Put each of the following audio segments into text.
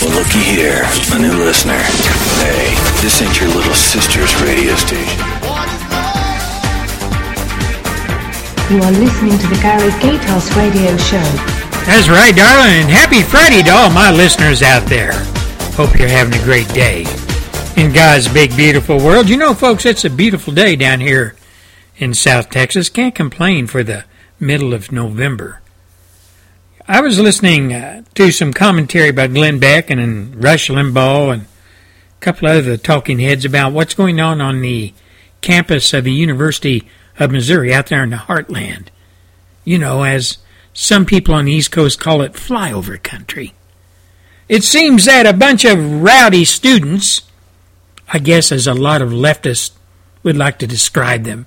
Well, looky here, a new listener. Hey, this ain't your little sister's radio station. You are listening to the Gary Gatehouse Radio Show. That's right, darling, and happy Friday to all my listeners out there. Hope you're having a great day in God's big, beautiful world. You know, folks, it's a beautiful day down here in South Texas. Can't complain for the middle of November. I was listening uh, to some commentary by Glenn Beck and, and Rush Limbaugh and a couple of other talking heads about what's going on on the campus of the University of Missouri out there in the heartland. You know, as some people on the East Coast call it flyover country. It seems that a bunch of rowdy students, I guess as a lot of leftists would like to describe them,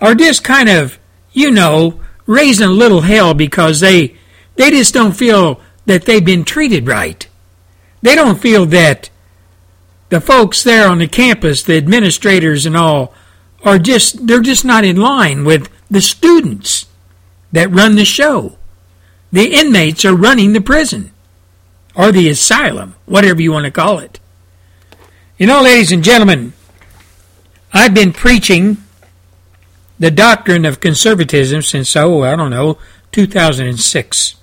are just kind of, you know, raising a little hell because they they just don't feel that they've been treated right. They don't feel that the folks there on the campus, the administrators and all, are just they're just not in line with the students that run the show. The inmates are running the prison or the asylum, whatever you want to call it. You know, ladies and gentlemen, I've been preaching the doctrine of conservatism since, oh, I don't know, 2006.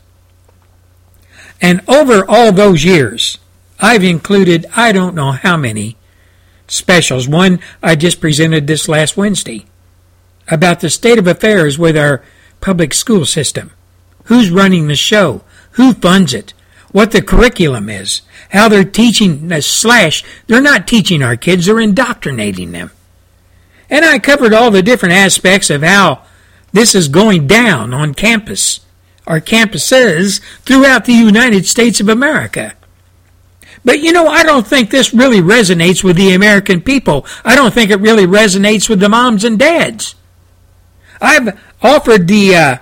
And over all those years, I've included I don't know how many specials. One I just presented this last Wednesday about the state of affairs with our public school system. Who's running the show? Who funds it? What the curriculum is? How they're teaching, uh, slash, they're not teaching our kids, they're indoctrinating them. And I covered all the different aspects of how this is going down on campus, our campuses throughout the United States of America. But you know, I don't think this really resonates with the American people. I don't think it really resonates with the moms and dads. I've offered the, uh,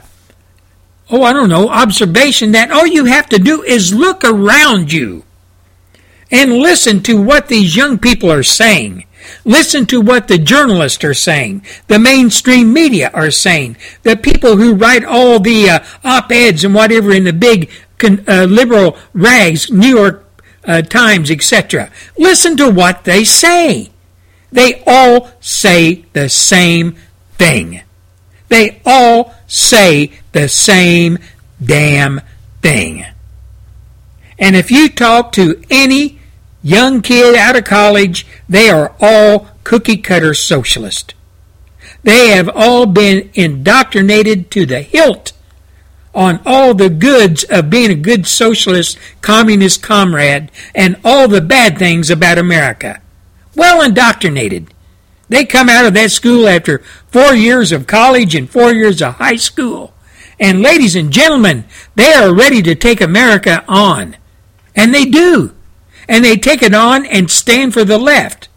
oh, I don't know, observation that all you have to do is look around you and listen to what these young people are saying. Listen to what the journalists are saying, the mainstream media are saying, the people who write all the uh, op-eds and whatever in the big uh, liberal rags, New York uh, Times, etc. Listen to what they say. They all say the same thing. They all say the same damn thing. And if you talk to any young kid out of college, they are all cookie cutter socialist. They have all been indoctrinated to the hilt on all the goods of being a good socialist, communist comrade, and all the bad things about America. Well indoctrinated. They come out of that school after four years of college and four years of high school. And ladies and gentlemen, they are ready to take America on. And they do and they take it on and stand for the left.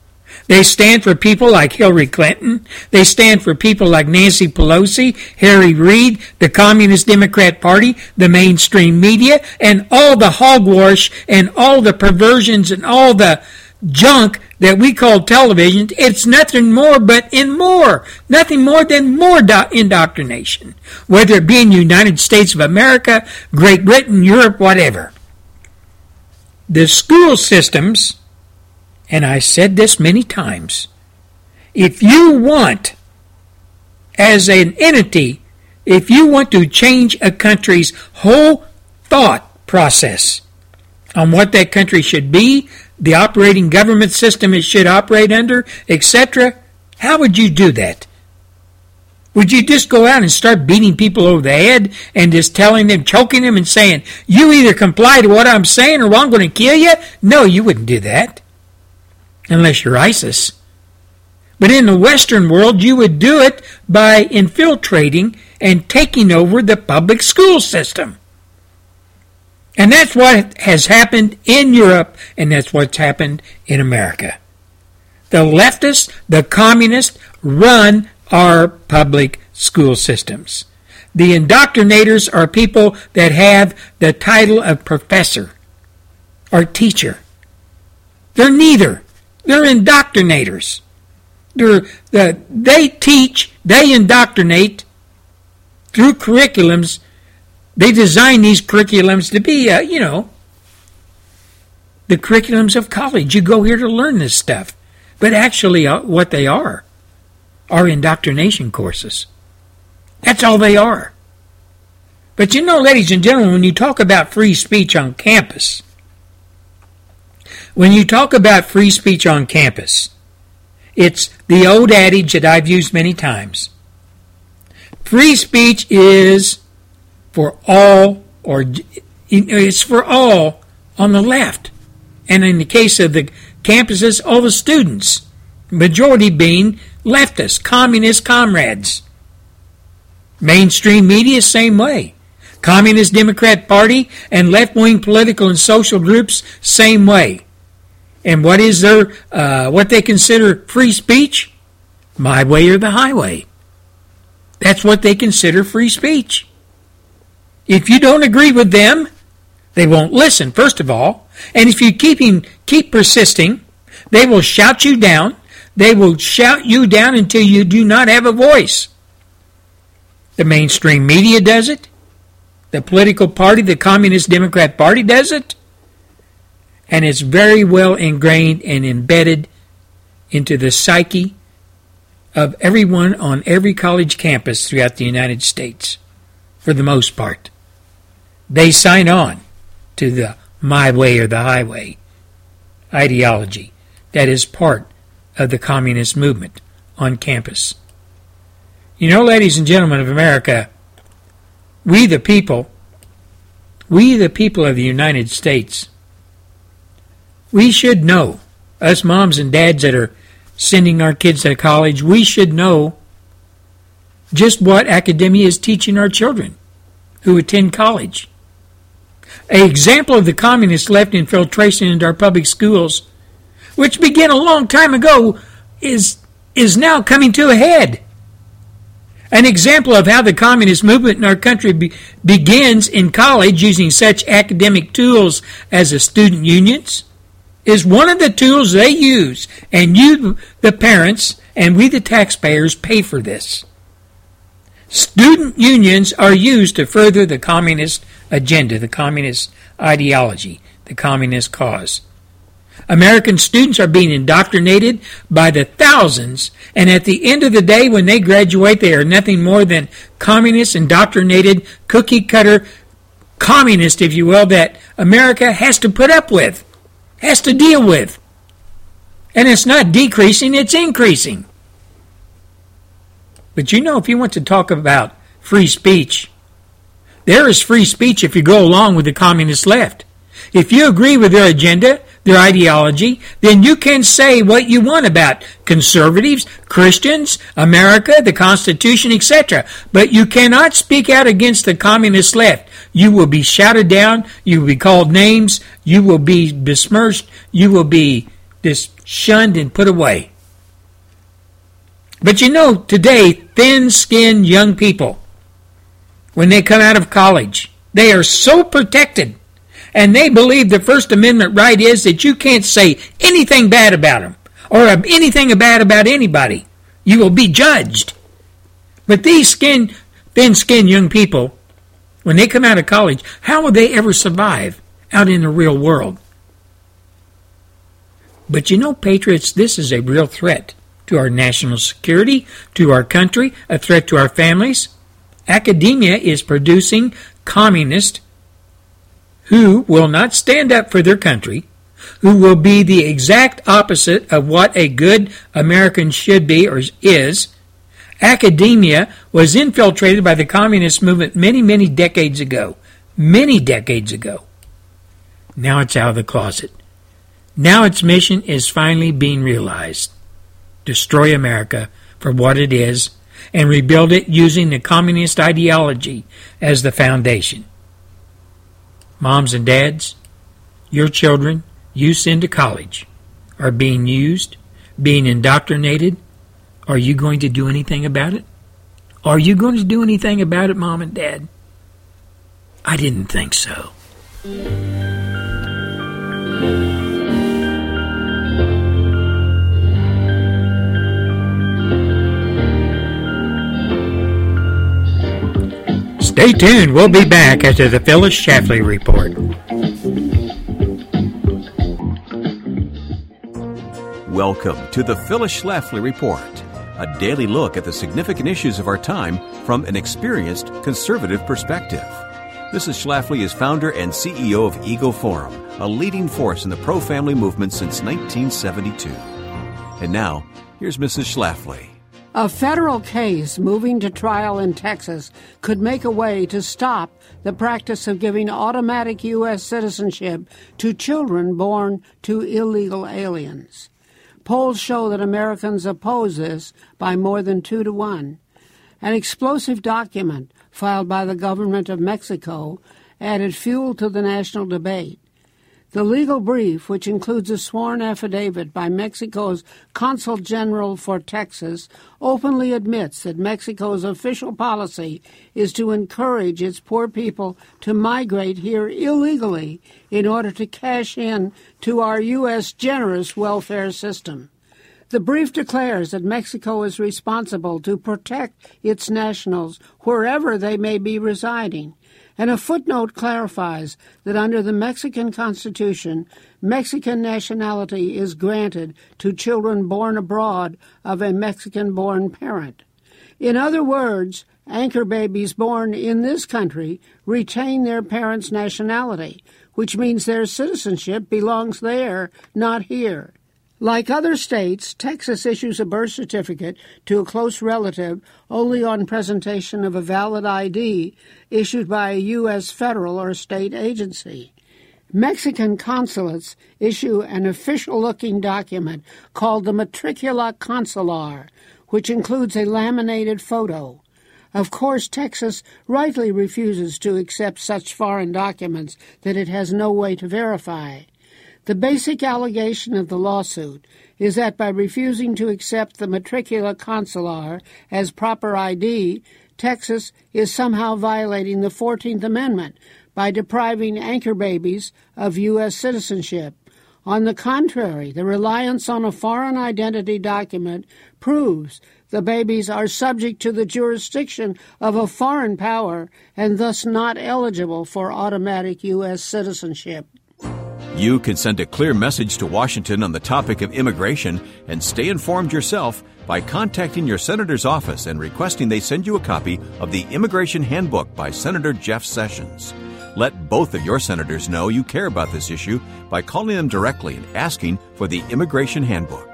They stand for people like Hillary Clinton. They stand for people like Nancy Pelosi, Harry Reid, the Communist Democrat Party, the mainstream media, and all the hogwash and all the perversions and all the junk that we call television. It's nothing more but in more. Nothing more than more do- indoctrination. Whether it be in the United States of America, Great Britain, Europe, whatever the school systems, and I said this many times, if you want, as an entity, if you want to change a country's whole thought process on what that country should be, the operating government system it should operate under, etc., how would you do that? Would you just go out and start beating people over the head and just telling them, choking them, and saying, you either comply to what I'm saying or I'm going to kill you? No, you wouldn't do that. Unless you're ISIS. But in the Western world, you would do it by infiltrating and taking over the public school system. And that's what has happened in Europe, and that's what's happened in America. The leftists, the communists, run our public school systems. The indoctrinators are people that have the title of professor or teacher. They're neither. They're indoctrinators. They're, the, they teach, they indoctrinate through curriculums. They design these curriculums to be, uh, you know, the curriculums of college. You go here to learn this stuff. But actually, uh, what they are are indoctrination courses. That's all they are. But you know, ladies and gentlemen, when you talk about free speech on campus, when you talk about free speech on campus, it's the old adage that I've used many times. Free speech is for all, or it's for all on the left. And in the case of the campuses, all the students, majority being leftists, communist comrades. Mainstream media, same way. Communist Democrat Party and left wing political and social groups, same way. And what is their, uh, what they consider free speech? My way or the highway. That's what they consider free speech. If you don't agree with them, they won't listen, first of all. And if you keep, keep persisting, they will shout you down. They will shout you down until you do not have a voice. The mainstream media does it. The political party, the Communist Democrat Party, does it and it's very well ingrained and embedded into the psyche of everyone on every college campus throughout the United States, for the most part. They sign on to the my way or the highway ideology that is part of the communist movement on campus. You know, ladies and gentlemen of America, we the people, we the people of the United States, we should know, us moms and dads that are sending our kids to college, we should know just what academia is teaching our children who attend college. A example of the communist left infiltration into our public schools, which began a long time ago, is, is now coming to a head. An example of how the communist movement in our country be, begins in college using such academic tools as the student unions, is one of the tools they use, and you, the parents, and we, the taxpayers, pay for this. Student unions are used to further the communist agenda, the communist ideology, the communist cause. American students are being indoctrinated by the thousands, and at the end of the day, when they graduate, they are nothing more than communist, indoctrinated, cookie cutter communist, if you will, that America has to put up with has to deal with. And it's not decreasing, it's increasing. But you know, if you want to talk about free speech, there is free speech if you go along with the communist left. If you agree with their agenda, their ideology, then you can say what you want about conservatives, Christians, America, the Constitution, etc. But you cannot speak out against the communist left. You will be shouted down. You will be called names. You will be besmirched. You will be just shunned and put away. But you know, today, thin skinned young people, when they come out of college, they are so protected. And they believe the First Amendment right is that you can't say anything bad about them or anything bad about anybody. You will be judged. But these skin, thin skinned young people when they come out of college, how will they ever survive out in the real world? But you know, patriots, this is a real threat to our national security, to our country, a threat to our families. Academia is producing communists who will not stand up for their country, who will be the exact opposite of what a good American should be or is, Academia was infiltrated by the communist movement many, many decades ago. Many decades ago. Now it's out of the closet. Now its mission is finally being realized. Destroy America for what it is and rebuild it using the communist ideology as the foundation. Moms and dads, your children you send to college are being used, being indoctrinated, are you going to do anything about it? Are you going to do anything about it, Mom and Dad? I didn't think so. Stay tuned. We'll be back after the Phyllis Schlafly report. Welcome to the Phyllis Schlafly Report, a daily look at the significant issues of our time from an experienced conservative perspective. Mrs. Schlafly is founder and CEO of Eagle Forum, a leading force in the pro family movement since 1972. And now, here's Mrs. Schlafly. A federal case moving to trial in Texas could make a way to stop the practice of giving automatic U.S. citizenship to children born to illegal aliens. Polls show that Americans oppose this by more than two to one. An explosive document filed by the government of Mexico added fuel to the national debate. The legal brief, which includes a sworn affidavit by Mexico's Consul General for Texas, openly admits that Mexico's official policy is to encourage its poor people to migrate here illegally in order to cash in to our U.S. generous welfare system. The brief declares that Mexico is responsible to protect its nationals wherever they may be residing and a footnote clarifies that under the Mexican Constitution, Mexican nationality is granted to children born abroad of a Mexican born parent. In other words, anchor babies born in this country retain their parents' nationality, which means their citizenship belongs there, not here. Like other states, Texas issues a birth certificate to a close relative only on presentation of a valid ID issued by a U.S. federal or state agency. Mexican consulates issue an official looking document called the Matricula Consular, which includes a laminated photo. Of course, Texas rightly refuses to accept such foreign documents that it has no way to verify. The basic allegation of the lawsuit is that by refusing to accept the matricula consular as proper ID, Texas is somehow violating the 14th Amendment by depriving anchor babies of U.S. citizenship. On the contrary, the reliance on a foreign identity document proves the babies are subject to the jurisdiction of a foreign power and thus not eligible for automatic U.S. citizenship. You can send a clear message to Washington on the topic of immigration and stay informed yourself by contacting your senator's office and requesting they send you a copy of the Immigration Handbook by Senator Jeff Sessions. Let both of your senators know you care about this issue by calling them directly and asking for the Immigration Handbook.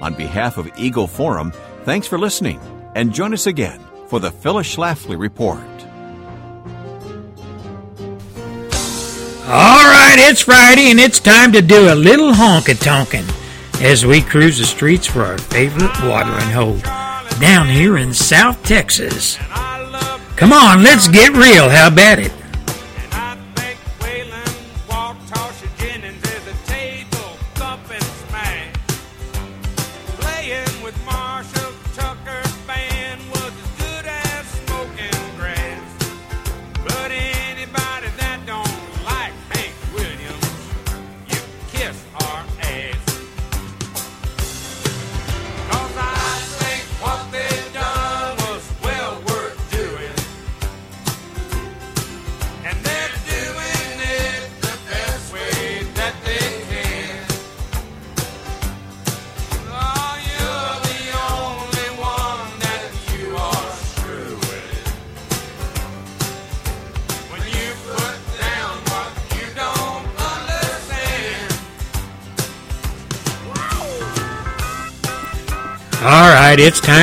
On behalf of Eagle Forum, thanks for listening and join us again for the Phyllis Schlafly Report. All right, it's Friday and it's time to do a little honky tonkin' as we cruise the streets for our favorite watering hole down here in South Texas. Come on, let's get real. How about it?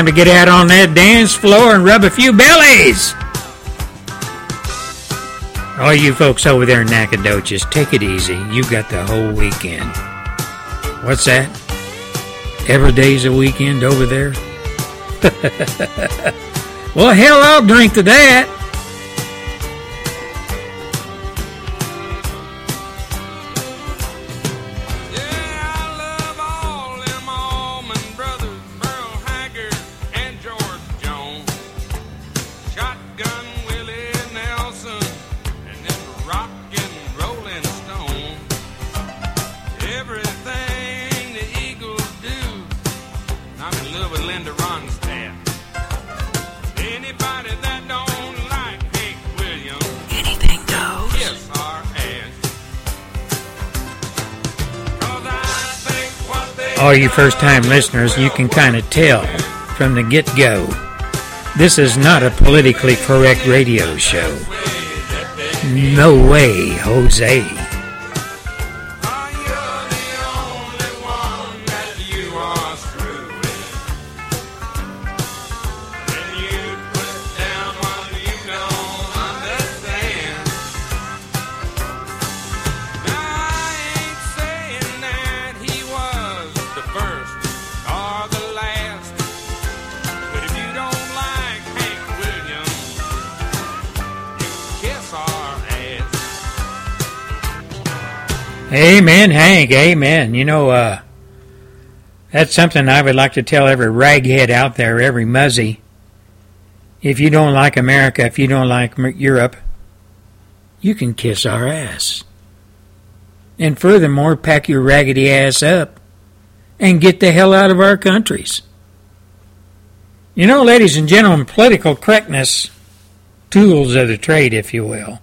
Time to get out on that dance floor and rub a few bellies. All you folks over there in Nacogdoches, take it easy. You got the whole weekend. What's that? Every day's a weekend over there? well, hell, I'll drink to that. All you first time listeners, you can kind of tell from the get go. This is not a politically correct radio show. No way, Jose. Amen, Hank. Amen. You know, uh, that's something I would like to tell every raghead out there, every muzzy. If you don't like America, if you don't like Europe, you can kiss our ass. And furthermore, pack your raggedy ass up and get the hell out of our countries. You know, ladies and gentlemen, political correctness, tools of the trade, if you will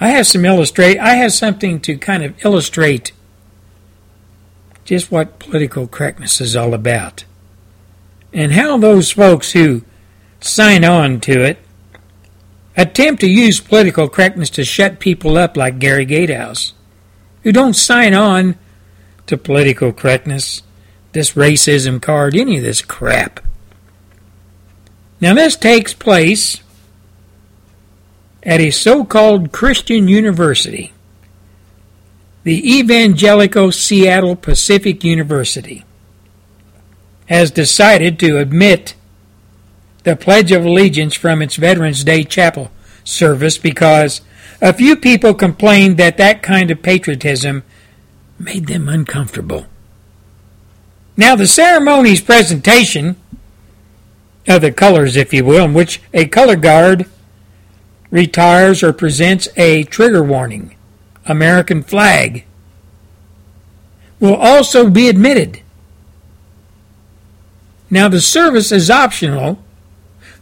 I have some illustrate. I have something to kind of illustrate just what political correctness is all about, and how those folks who sign on to it attempt to use political correctness to shut people up, like Gary Gatehouse, who don't sign on to political correctness, this racism card, any of this crap. Now, this takes place at a so called Christian university, the Evangelical Seattle Pacific University has decided to omit the Pledge of Allegiance from its Veterans Day Chapel service because a few people complained that that kind of patriotism made them uncomfortable. Now, the ceremony's presentation of the colors, if you will, in which a color guard retires or presents a trigger warning, American flag, will also be admitted. Now, the service is optional,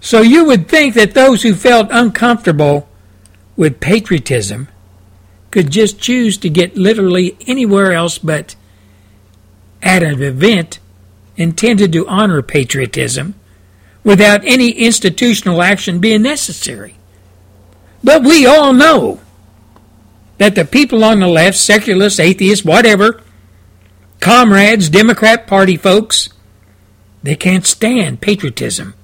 so you would think that those who felt uncomfortable with patriotism could just choose to get literally anywhere else but at an event intended to honor patriotism without any institutional action being necessary. But we all know that the people on the left, secularists, atheists, whatever, comrades, Democrat Party folks, they can't stand patriotism.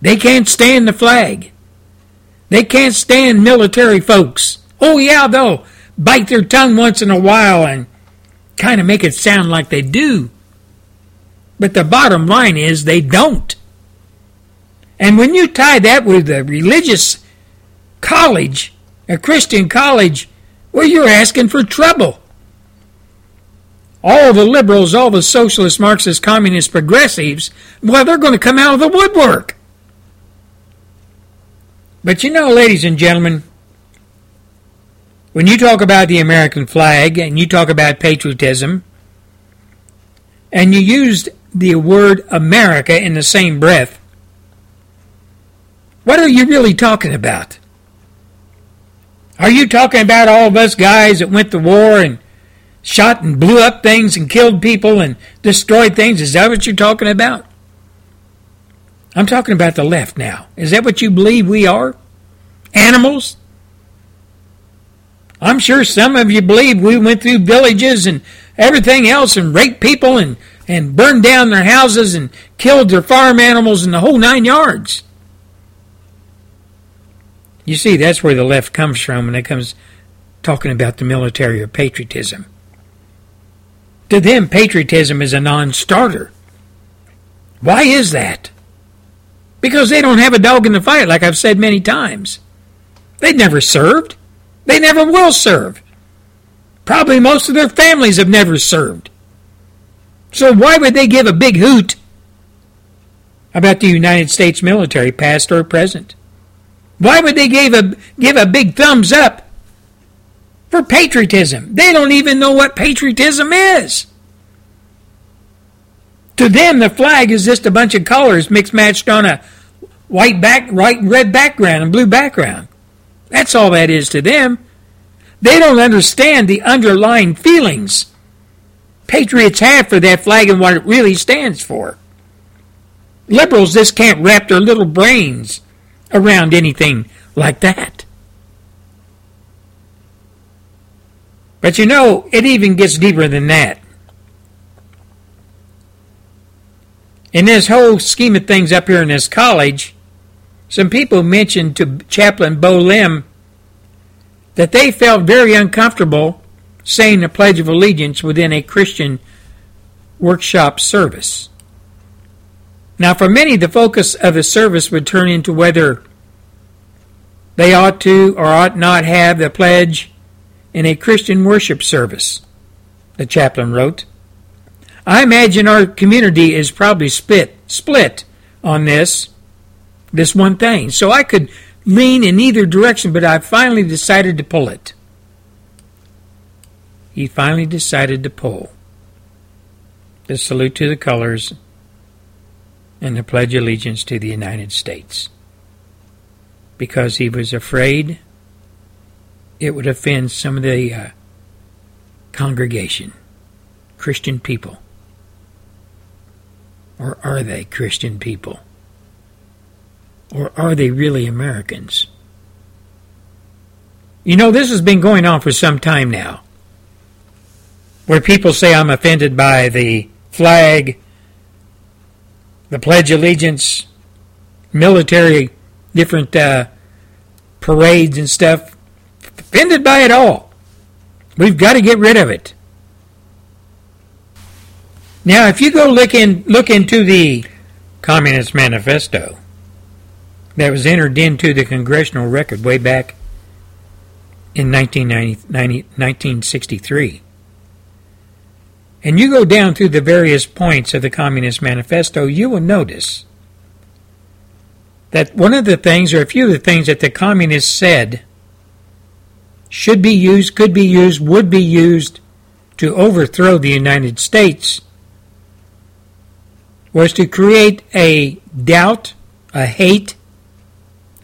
They can't stand the flag. They can't stand military folks. Oh, yeah, they'll bite their tongue once in a while and kind of make it sound like they do. But the bottom line is they don't. And when you tie that with the religious college, a Christian college, well, you're asking for trouble. All the liberals, all the socialist, Marxist, communist, progressives, well, they're going to come out of the woodwork. But you know, ladies and gentlemen, when you talk about the American flag and you talk about patriotism, and you used the word America in the same breath, what are you really talking about? Are you talking about all of us guys that went to war and shot and blew up things and killed people and destroyed things? Is that what you're talking about? I'm talking about the left now. Is that what you believe we are? Animals? I'm sure some of you believe we went through villages and everything else and raped people and, and burned down their houses and killed their farm animals and the whole nine yards. You see, that's where the left comes from when it comes talking about the military or patriotism. To them, patriotism is a non starter. Why is that? Because they don't have a dog in the fight, like I've said many times. They never served. They never will serve. Probably most of their families have never served. So why would they give a big hoot about the United States military, past or present? Why would they give a give a big thumbs up for patriotism? They don't even know what patriotism is. To them, the flag is just a bunch of colors mixed matched on a white back, white red background and blue background. That's all that is to them. They don't understand the underlying feelings patriots have for that flag and what it really stands for. Liberals just can't wrap their little brains around anything like that. But you know, it even gets deeper than that. In this whole scheme of things up here in this college, some people mentioned to Chaplain Bo Lim that they felt very uncomfortable saying the Pledge of Allegiance within a Christian workshop service. Now, for many, the focus of the service would turn into whether they ought to or ought not have the pledge in a Christian worship service, the chaplain wrote. I imagine our community is probably split split on this this one thing. So I could lean in either direction, but I finally decided to pull it. He finally decided to pull the salute to the colors and to pledge allegiance to the United States because he was afraid it would offend some of the uh, congregation, Christian people. Or are they Christian people? Or are they really Americans? You know, this has been going on for some time now, where people say I'm offended by the flag, the Pledge of Allegiance, military, different uh, parades and stuff. Offended by it all. We've got to get rid of it. Now, if you go look in look into the Communist Manifesto that was entered into the congressional record way back in 1963, and you go down through the various points of the Communist Manifesto, you will notice that one of the things, or a few of the things that the communists said should be used, could be used, would be used to overthrow the United States was to create a doubt, a hate,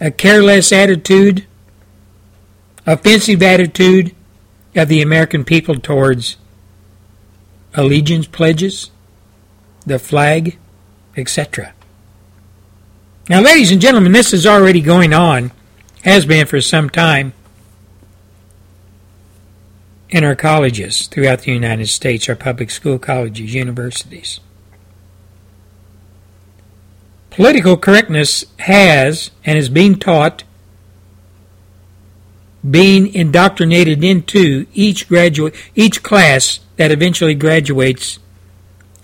a careless attitude, offensive attitude of the American people towards allegiance pledges, the flag, etc. Now, ladies and gentlemen, this is already going on, has been for some time, in our colleges throughout the United States, our public school colleges, universities. Political correctness has and is being taught, being indoctrinated into each graduate, each class that eventually graduates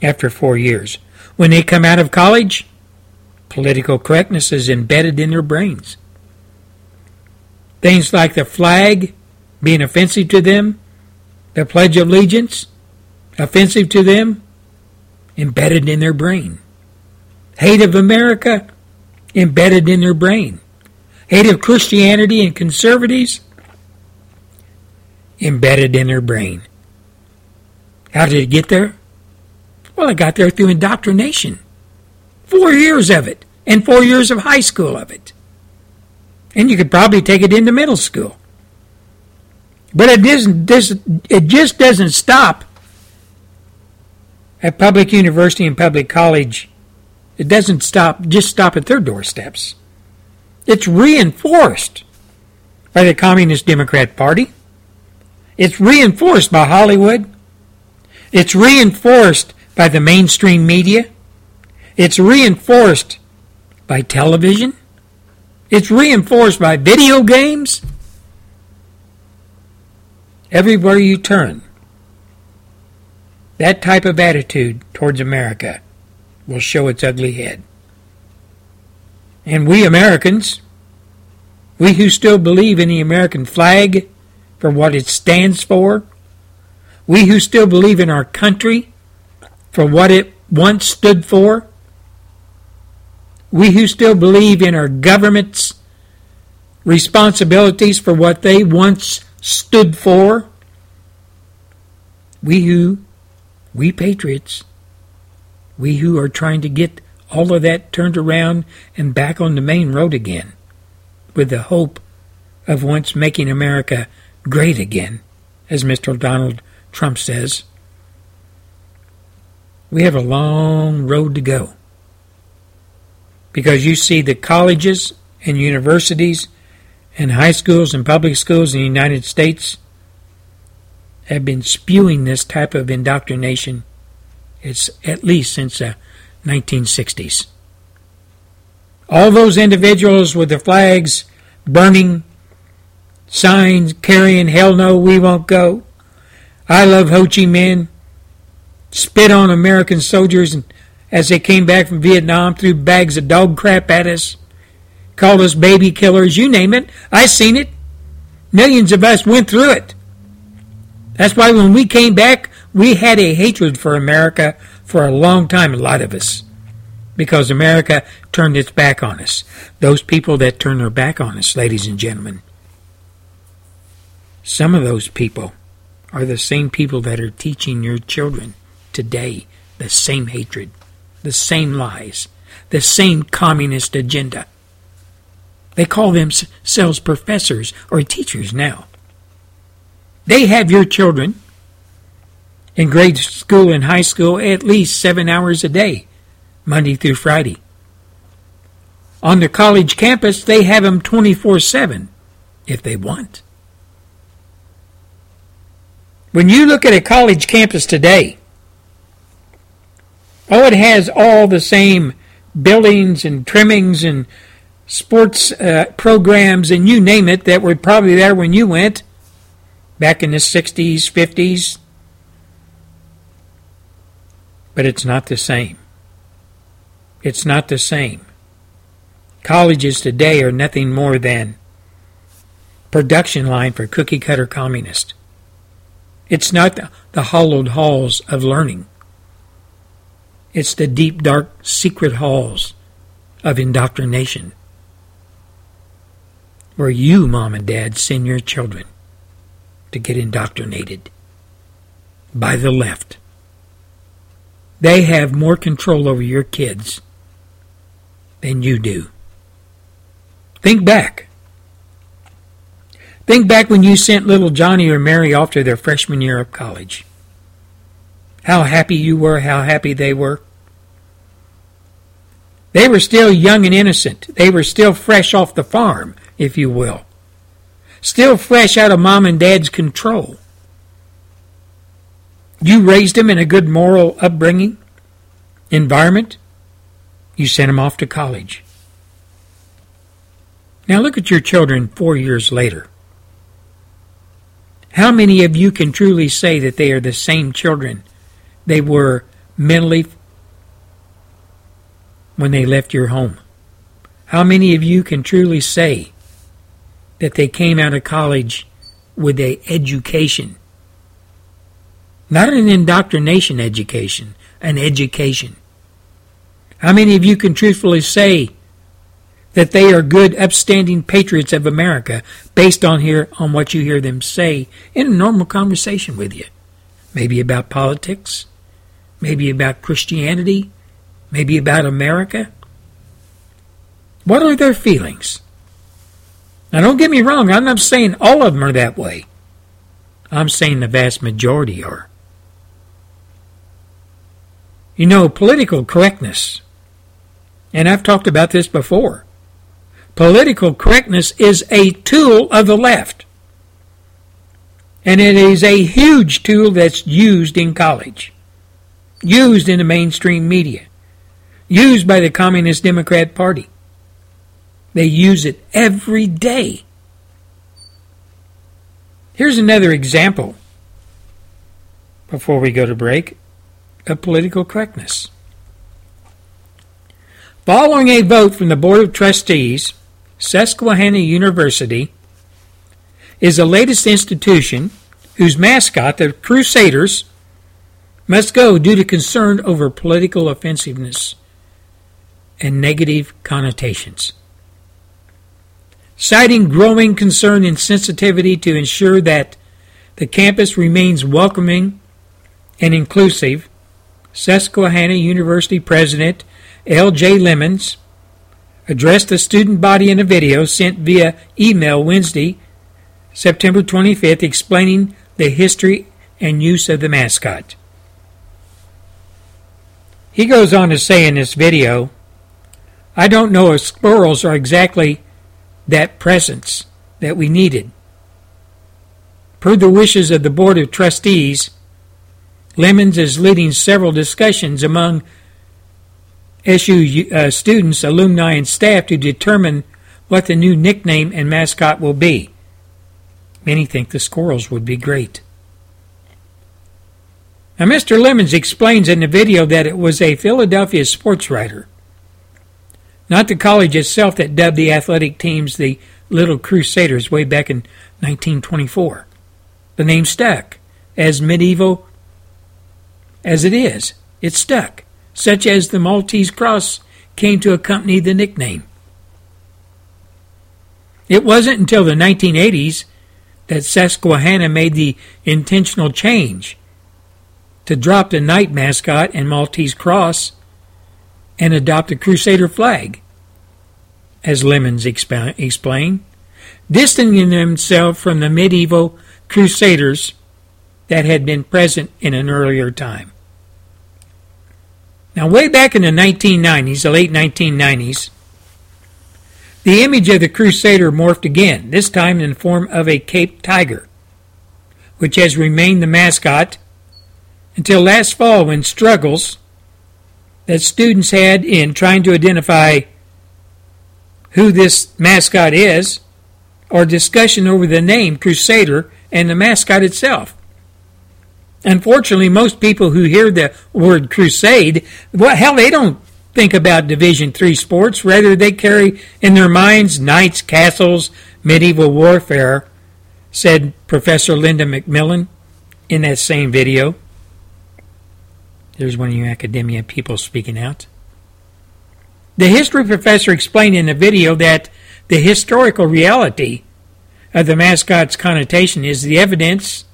after four years. When they come out of college, political correctness is embedded in their brains. Things like the flag being offensive to them, the Pledge of Allegiance offensive to them, embedded in their brain. Hate of America embedded in their brain. Hate of Christianity and conservatives embedded in their brain. How did it get there? Well, it got there through indoctrination. Four years of it, and four years of high school of it. And you could probably take it into middle school. But it, isn't, this, it just doesn't stop at public university and public college it doesn't stop just stop at their doorsteps. It's reinforced by the Communist Democrat Party. It's reinforced by Hollywood. It's reinforced by the mainstream media. It's reinforced by television. It's reinforced by video games. Everywhere you turn, that type of attitude towards America will show its ugly head. And we Americans, we who still believe in the American flag for what it stands for, we who still believe in our country for what it once stood for, we who still believe in our government's responsibilities for what they once stood for, we who, we patriots, we who are trying to get all of that turned around and back on the main road again, with the hope of once making America great again, as Mr. Donald Trump says. We have a long road to go. Because you see the colleges and universities and high schools and public schools in the United States have been spewing this type of indoctrination it's at least since the 1960s. All those individuals with the flags burning, signs carrying, hell no, we won't go. I love Ho Chi Minh. Spit on American soldiers and as they came back from Vietnam, threw bags of dog crap at us, called us baby killers, you name it. I seen it. Millions of us went through it. That's why when we came back, we had a hatred for America for a long time, a lot of us, because America turned its back on us. Those people that turn their back on us, ladies and gentlemen, some of those people are the same people that are teaching your children today the same hatred, the same lies, the same communist agenda. They call themselves professors or teachers now. They have your children in grade school and high school at least seven hours a day, Monday through Friday. On the college campus, they have them 24 7 if they want. When you look at a college campus today, oh, it has all the same buildings and trimmings and sports uh, programs and you name it that were probably there when you went back in the 60s, 50s, but it's not the same. It's not the same. Colleges today are nothing more than production line for cookie cutter communists. It's not the, the hollowed halls of learning. It's the deep, dark, secret halls of indoctrination where you, mom and dad, send your children to get indoctrinated by the left. They have more control over your kids than you do. Think back. Think back when you sent little Johnny or Mary off to their freshman year of college. How happy you were, how happy they were. They were still young and innocent. They were still fresh off the farm, if you will. Still fresh out of mom and dad's control. You raised them in a good moral upbringing, environment. You sent them off to college. Now look at your children four years later. How many of you can truly say that they are the same children they were mentally when they left your home? How many of you can truly say that they came out of college with a education not an indoctrination education, an education. How many of you can truthfully say that they are good, upstanding patriots of America based on here on what you hear them say in a normal conversation with you? Maybe about politics, maybe about Christianity, maybe about America. What are their feelings? Now, don't get me wrong, I'm not saying all of them are that way. I'm saying the vast majority are. You know, political correctness, and I've talked about this before, political correctness is a tool of the left. And it is a huge tool that's used in college, used in the mainstream media, used by the Communist Democrat Party. They use it every day. Here's another example before we go to break of political correctness. Following a vote from the Board of Trustees, Susquehanna University is the latest institution whose mascot, the Crusaders, must go due to concern over political offensiveness and negative connotations. Citing growing concern and sensitivity to ensure that the campus remains welcoming and inclusive, Susquehanna University President L.J. Lemons addressed the student body in a video sent via email Wednesday, September 25th, explaining the history and use of the mascot. He goes on to say in this video, I don't know if squirrels are exactly that presence that we needed. Per the wishes of the Board of Trustees, Lemons is leading several discussions among SU uh, students, alumni, and staff to determine what the new nickname and mascot will be. Many think the squirrels would be great. Now, Mr. Lemons explains in the video that it was a Philadelphia sports writer, not the college itself, that dubbed the athletic teams the Little Crusaders way back in 1924. The name stuck as medieval as it is. It stuck, such as the Maltese cross came to accompany the nickname. It wasn't until the 1980s that Susquehanna made the intentional change to drop the knight mascot and Maltese cross and adopt a Crusader flag, as Lemons exp- explained, distancing themselves from the medieval Crusaders that had been present in an earlier time. Now, way back in the 1990s, the late 1990s, the image of the Crusader morphed again, this time in the form of a Cape Tiger, which has remained the mascot until last fall when struggles that students had in trying to identify who this mascot is, or discussion over the name Crusader and the mascot itself. Unfortunately, most people who hear the word crusade, well, hell, they don't think about Division Three sports. Rather, they carry in their minds knights, castles, medieval warfare, said Professor Linda McMillin in that same video. There's one of you academia people speaking out. The history professor explained in the video that the historical reality of the mascot's connotation is the evidence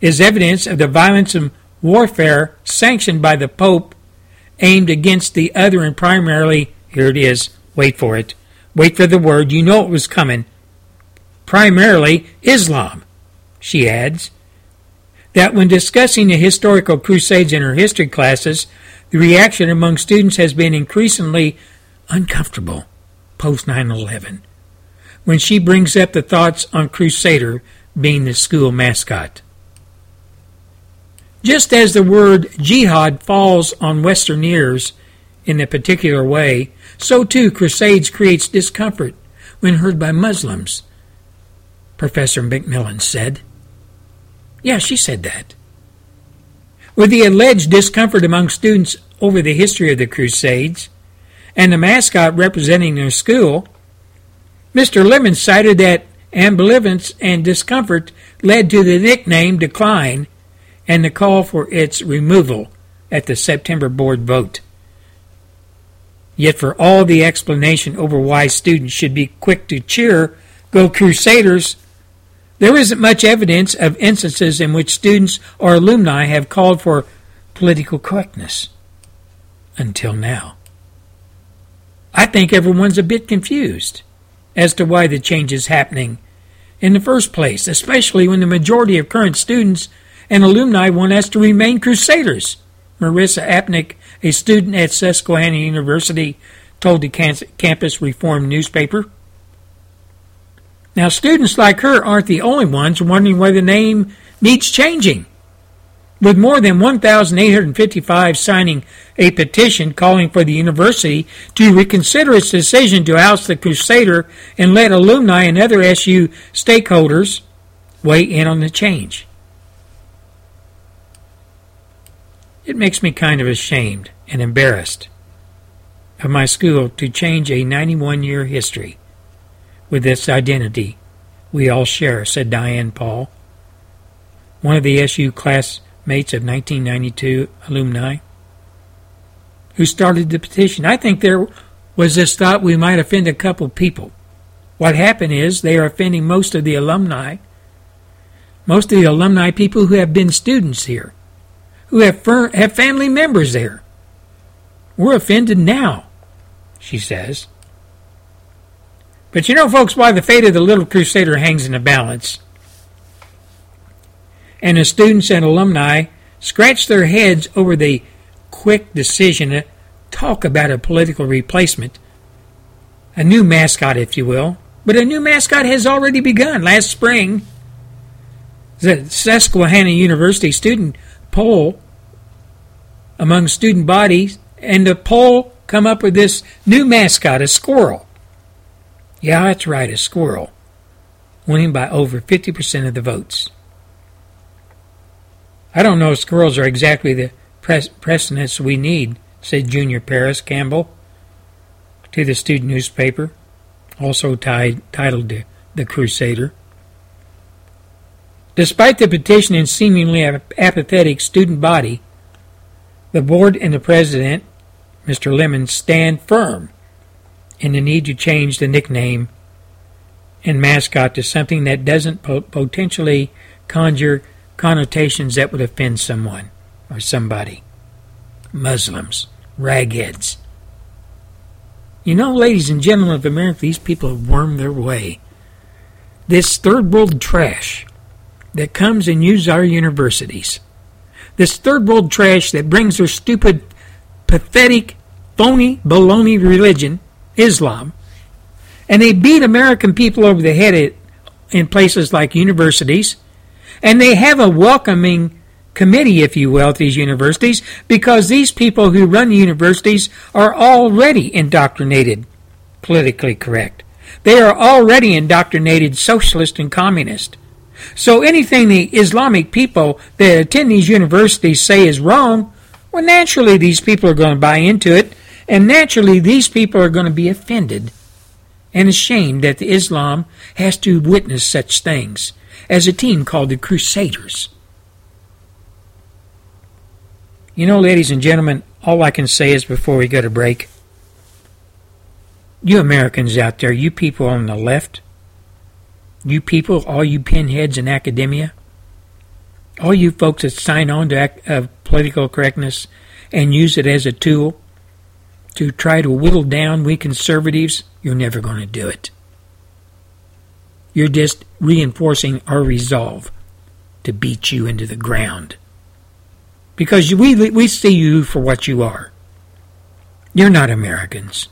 is evidence of the violence and warfare sanctioned by the Pope aimed against the other and primarily here it is, wait for it. Wait for the word, you know it was coming. Primarily Islam, she adds that when discussing the historical crusades in her history classes, the reaction among students has been increasingly uncomfortable post 9 11 when she brings up the thoughts on Crusader being the school mascot. Just as the word jihad falls on Western ears in a particular way, so too Crusades creates discomfort when heard by Muslims, Professor McMillin said. Yeah, she said that. With the alleged discomfort among students over the history of the Crusades and the mascot representing their school, Mr. Lemon cited that ambivalence and discomfort led to the nickname decline and the call for its removal at the September board vote. Yet, for all the explanation over why students should be quick to cheer Go Crusaders, there isn't much evidence of instances in which students or alumni have called for political correctness. Until now. I think everyone's a bit confused as to why the change is happening in the first place, especially when the majority of current students and alumni want us to remain crusaders. Marissa Apnick, a student at Susquehanna University, told the Campus Reform newspaper. Now, students like her aren't the only ones wondering why the name needs changing. With more than 1,855 signing a petition calling for the university to reconsider its decision to oust the Crusader and let alumni and other SU stakeholders weigh in on the change. It makes me kind of ashamed and embarrassed of my school to change a 91 year history with this identity we all share, said Diane Paul, one of the SU classmates of 1992 alumni, who started the petition. I think there was this thought we might offend a couple people. What happened is they are offending most of the alumni, most of the alumni people who have been students here, who have, fir- have family members there. We're offended now, she says. But you know, folks, why the fate of the little crusader hangs in the balance. And the students and alumni scratch their heads over the quick decision to talk about a political replacement, a new mascot, if you will. But a new mascot has already begun last spring. The Susquehanna University student poll among student bodies, and the poll come up with this new mascot, a squirrel. Yeah, that's right, a squirrel, winning by over 50% of the votes. I don't know if squirrels are exactly the pres- precedents we need, said Junior Paris Campbell to the student newspaper, also titled the, the Crusader. Despite the petition and seemingly apathetic student body, the board and the president, Mr. Lemon, stand firm in the need to change the nickname and mascot to something that doesn't po- potentially conjure connotations that would offend someone or somebody. Muslims, ragheads. You know, ladies and gentlemen of America, these people have wormed their way. This third world trash that comes and uses our universities, this third world trash that brings their stupid, pathetic, phony, baloney religion, Islam, and they beat American people over the head in places like universities, and they have a welcoming committee, if you will, at these universities because these people who run universities are already indoctrinated politically correct. They are already indoctrinated socialist and communist. So anything the Islamic people that attend these universities say is wrong, well, naturally these people are going to buy into it, and naturally these people are going to be offended and ashamed that the Islam has to witness such things as a team called the Crusaders. You know, ladies and gentlemen, all I can say is before we go to break, you Americans out there, you people on the left, you people, all you pinheads in academia, all you folks that sign on to uh, political correctness and use it as a tool to try to whittle down we conservatives, you're never going to do it. You're just reinforcing our resolve to beat you into the ground because we we see you for what you are. You're not Americans.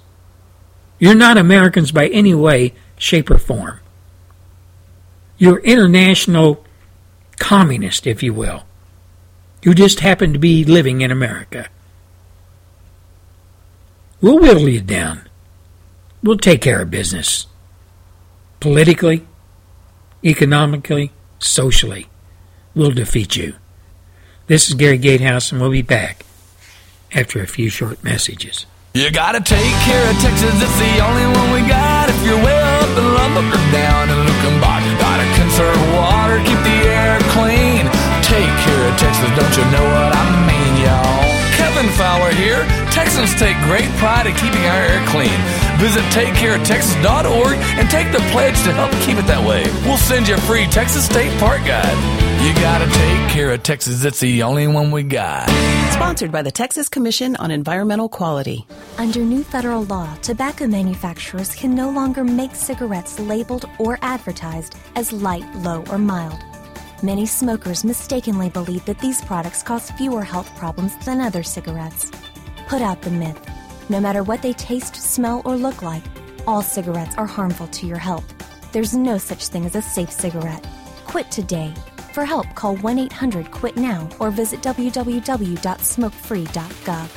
You're not Americans by any way, shape, or form. You're international communist, if you will. You just happen to be living in America. We'll whittle you down. We'll take care of business. Politically, economically, socially, we'll defeat you. This is Gary Gatehouse, and we'll be back after a few short messages. You gotta take care of Texas, it's the only one we got. If you're way up in Lubbock or down in gotta conserve water, keep the air clean. Take care of Texas, don't you know what I mean, y'all? Kevin Fowler here. Texans take great pride in keeping our air clean. Visit takecareoftexas.org and take the pledge to help keep it that way. We'll send you a free Texas State Park Guide. You gotta take care of Texas, it's the only one we got. Sponsored by the Texas Commission on Environmental Quality. Under new federal law, tobacco manufacturers can no longer make cigarettes labeled or advertised as light, low, or mild. Many smokers mistakenly believe that these products cause fewer health problems than other cigarettes. Put out the myth. No matter what they taste, smell, or look like, all cigarettes are harmful to your health. There's no such thing as a safe cigarette. Quit today. For help, call 1 800 QUIT NOW or visit www.smokefree.gov.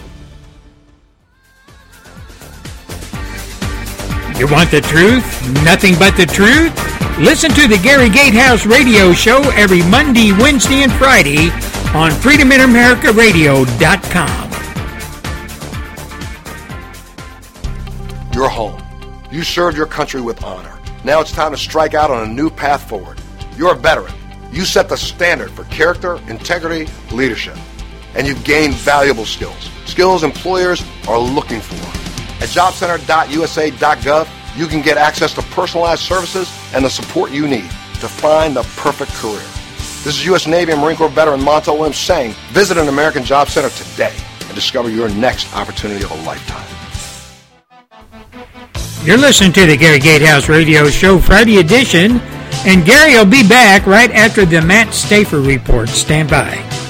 You want the truth? Nothing but the truth? Listen to the Gary Gatehouse radio show every Monday, Wednesday, and Friday on freedominamericaradio.com. You're home. You served your country with honor. Now it's time to strike out on a new path forward. You're a veteran. You set the standard for character, integrity, leadership. And you've gained valuable skills. Skills employers are looking for. At jobcenter.usa.gov, you can get access to personalized services and the support you need to find the perfect career. This is U.S. Navy and Marine Corps veteran Montel Williams saying, visit an American Job Center today and discover your next opportunity of a lifetime. You're listening to the Gary Gatehouse Radio Show Friday edition, and Gary will be back right after the Matt Staver report. Stand by.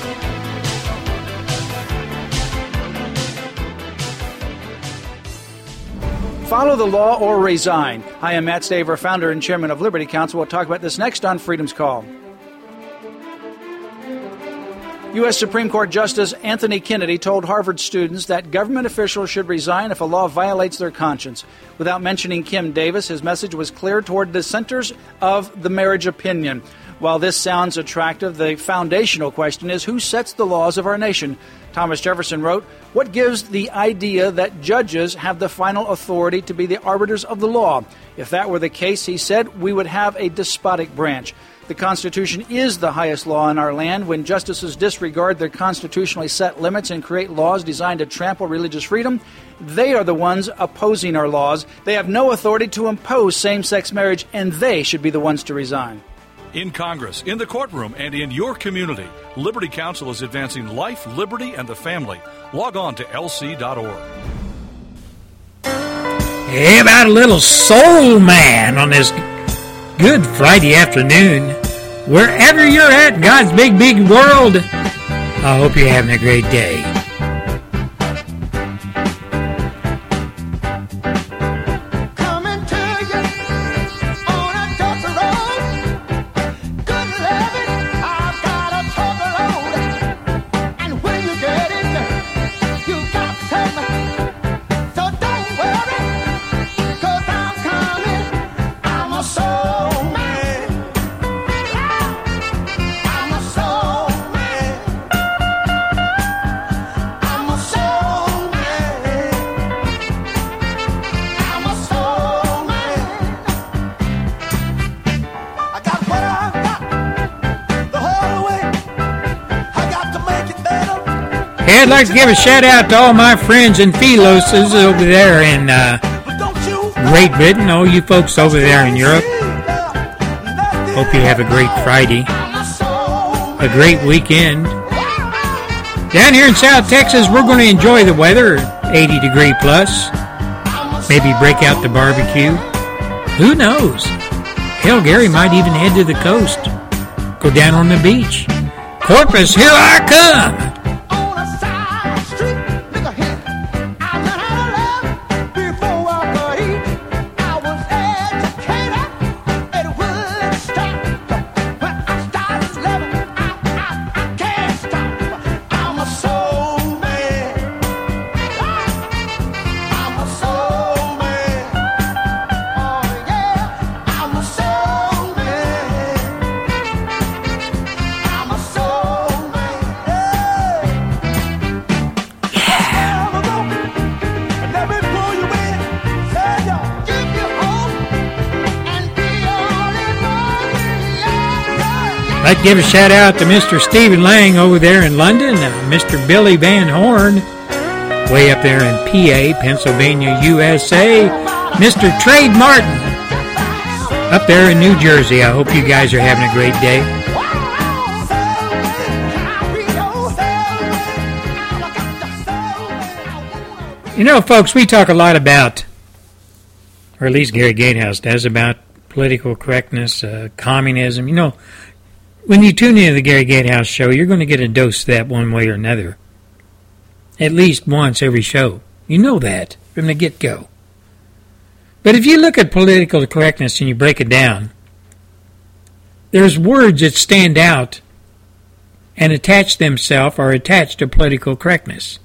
Follow the law or resign. Hi, I'm Matt Staver, founder and chairman of Liberty Counsel. We'll talk about this next on Freedom's Call. U.S. Supreme Court Justice Anthony Kennedy told Harvard students that government officials should resign if a law violates their conscience. Without mentioning Kim Davis, his message was clear toward the dissenters of the marriage opinion. While this sounds attractive, the foundational question is who sets the laws of our nation? Thomas Jefferson wrote, What gives the idea that judges have the final authority to be the arbiters of the law? If that were the case, he said, we would have a despotic branch. The Constitution is the highest law in our land. When justices disregard their constitutionally set limits and create laws designed to trample religious freedom, they are the ones opposing our laws. They have no authority to impose same sex marriage, and they should be the ones to resign. In Congress, in the courtroom, and in your community, Liberty Counsel is advancing life, liberty, and the family. Log on to lc.org. Hey, about a little soul man on this good Friday afternoon. Wherever you're at, God's big, big world, I hope you're having a great day. I'd like to give a shout out to all my friends and Philoses over there in uh, Great Britain, all you folks over there in Europe. Hope you have a great Friday, a great weekend. Down here in South Texas, we're going to enjoy the weather, 80 degree plus. Maybe break out the barbecue. Who knows? Hell, Gary might even head to the coast, go down on the beach. Corpus, here I come! Give a shout out to Mr. Stephen Lang over there in London, uh, Mr. Billy Van Horn way up there in PA, Pennsylvania, USA, Mr. Trade Martin up there in New Jersey. I hope you guys are having a great day. You know, folks, we talk a lot about, or at least Gary Gatehouse does, about political correctness, uh, communism. You know, when you tune into the Gary Gatehouse show, you're going to get a dose of that one way or another. At least once every show. You know that from the get go. But if you look at political correctness and you break it down, there's words that stand out and attach themselves or attach to political correctness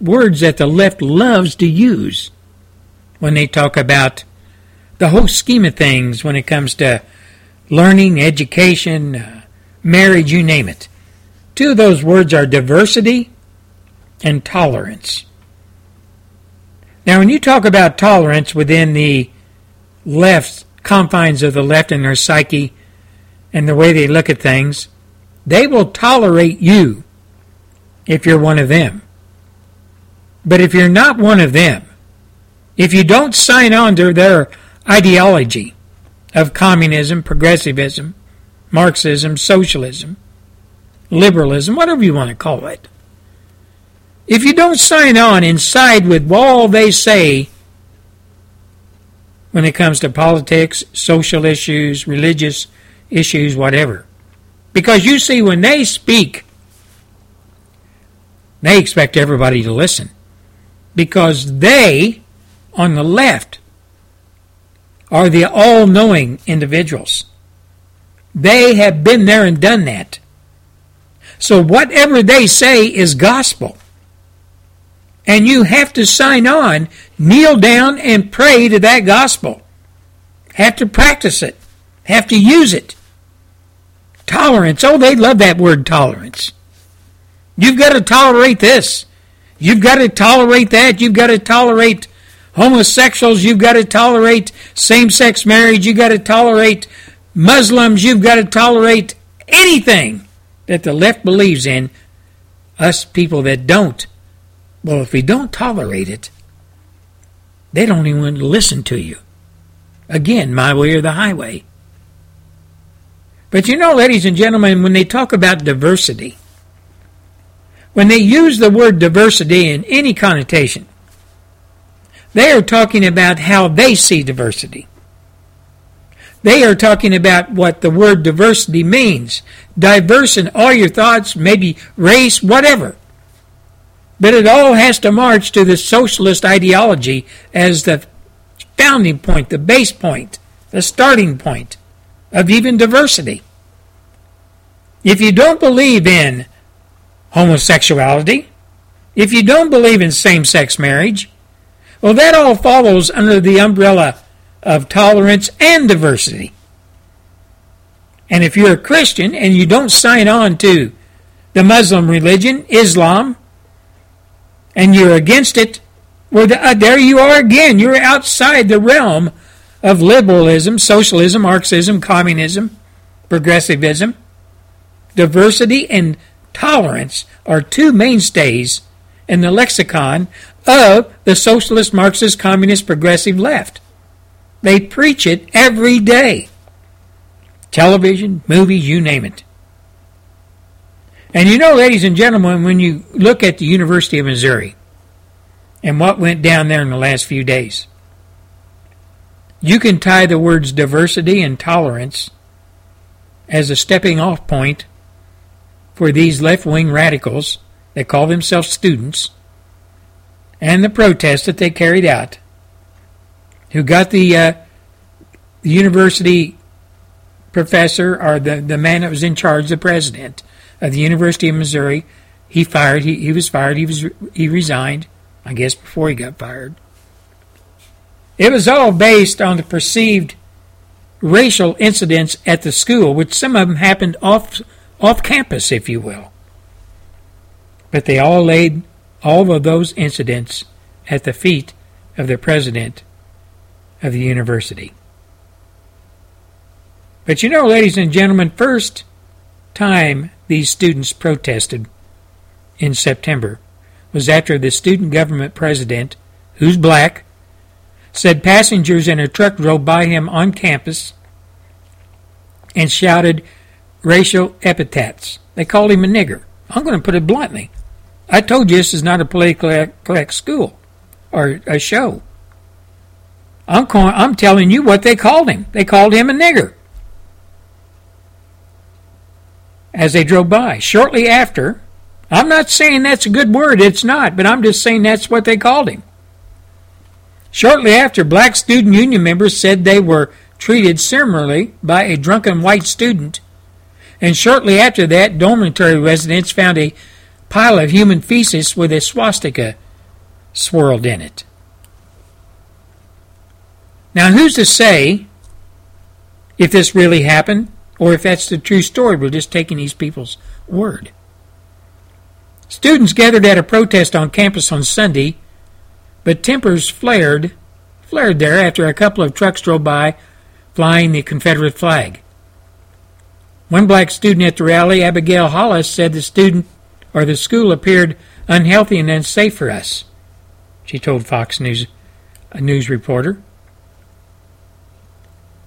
words that the left loves to use when they talk about the whole scheme of things when it comes to learning, education, uh, marriage, you name it. Two of those words are diversity and tolerance. Now, when you talk about tolerance within the left confines of the left and their psyche and the way they look at things, they will tolerate you if you're one of them. But if you're not one of them, if you don't sign on to their ideology of communism, progressivism, Marxism, socialism, liberalism, whatever you want to call it, if you don't sign on and side with all they say when it comes to politics, social issues, religious issues, whatever, because you see, when they speak, they expect everybody to listen because they on the left are the all knowing individuals. They have been there and done that. So whatever they say is gospel. And you have to sign on, kneel down, and pray to that gospel. Have to practice it, have to use it. Tolerance. Oh, they love that word tolerance. You've got to tolerate this. You've got to tolerate that. You've got to tolerate homosexuals. You've got to tolerate same sex marriage. You've got to tolerate Muslims. You've got to tolerate anything that the left believes in. Us people that don't. Well, if we don't tolerate it, they don't even listen to you. Again, my way or the highway. But you know, ladies and gentlemen, when they talk about diversity, when they use the word diversity in any connotation, they are talking about how they see diversity. They are talking about what the word diversity means. Diverse in all your thoughts, maybe race, whatever. But it all has to march to the socialist ideology as the founding point, the base point, the starting point of even diversity. If you don't believe in homosexuality, if you don't believe in same sex marriage, well, that all follows under the umbrella of tolerance and diversity. And if you're a Christian and you don't sign on to the Muslim religion, Islam, and you're against it, well, uh, there you are again. You're outside the realm of liberalism, socialism, Marxism, communism, progressivism. Diversity and tolerance are two mainstays in the lexicon of the socialist, Marxist, communist, progressive left. They preach it every day. Television, movies, you name it. And you know, ladies and gentlemen, when you look at the University of Missouri and what went down there in the last few days, you can tie the words diversity and tolerance as a stepping off point for these left wing radicals that call themselves students and the protests that they carried out, who got the, uh, university professor or the, the man that was in charge, the president of the University of Missouri, he fired. He, he was fired. He was he resigned. I guess before he got fired. It was all based on the perceived racial incidents at the school, which some of them happened off off campus, if you will. But they all laid all of those incidents at the feet of the president of the university. But you know, ladies and gentlemen, first time these students protested in September was after the student government president, who's black, said passengers in a truck drove by him on campus and shouted racial epithets. They called him a nigger. I'm going to put it bluntly. I told you this is not a politically correct school or a show. I'm, calling, I'm telling you what they called him. They called him a nigger. As they drove by. Shortly after, I'm not saying that's a good word, it's not, but I'm just saying that's what they called him. Shortly after, black student union members said they were treated similarly by a drunken white student. And shortly after that, dormitory residents found a pile of human feces with a swastika swirled in it. Now, who's to say if this really happened or if that's the true story? We're just taking these people's word. Students gathered at a protest on campus on Sunday, but tempers flared, flared there after a couple of trucks drove by flying the Confederate flag. One black student at the rally, Abigail Hollis, said the student or the school appeared unhealthy and unsafe for us, she told Fox News, a news reporter.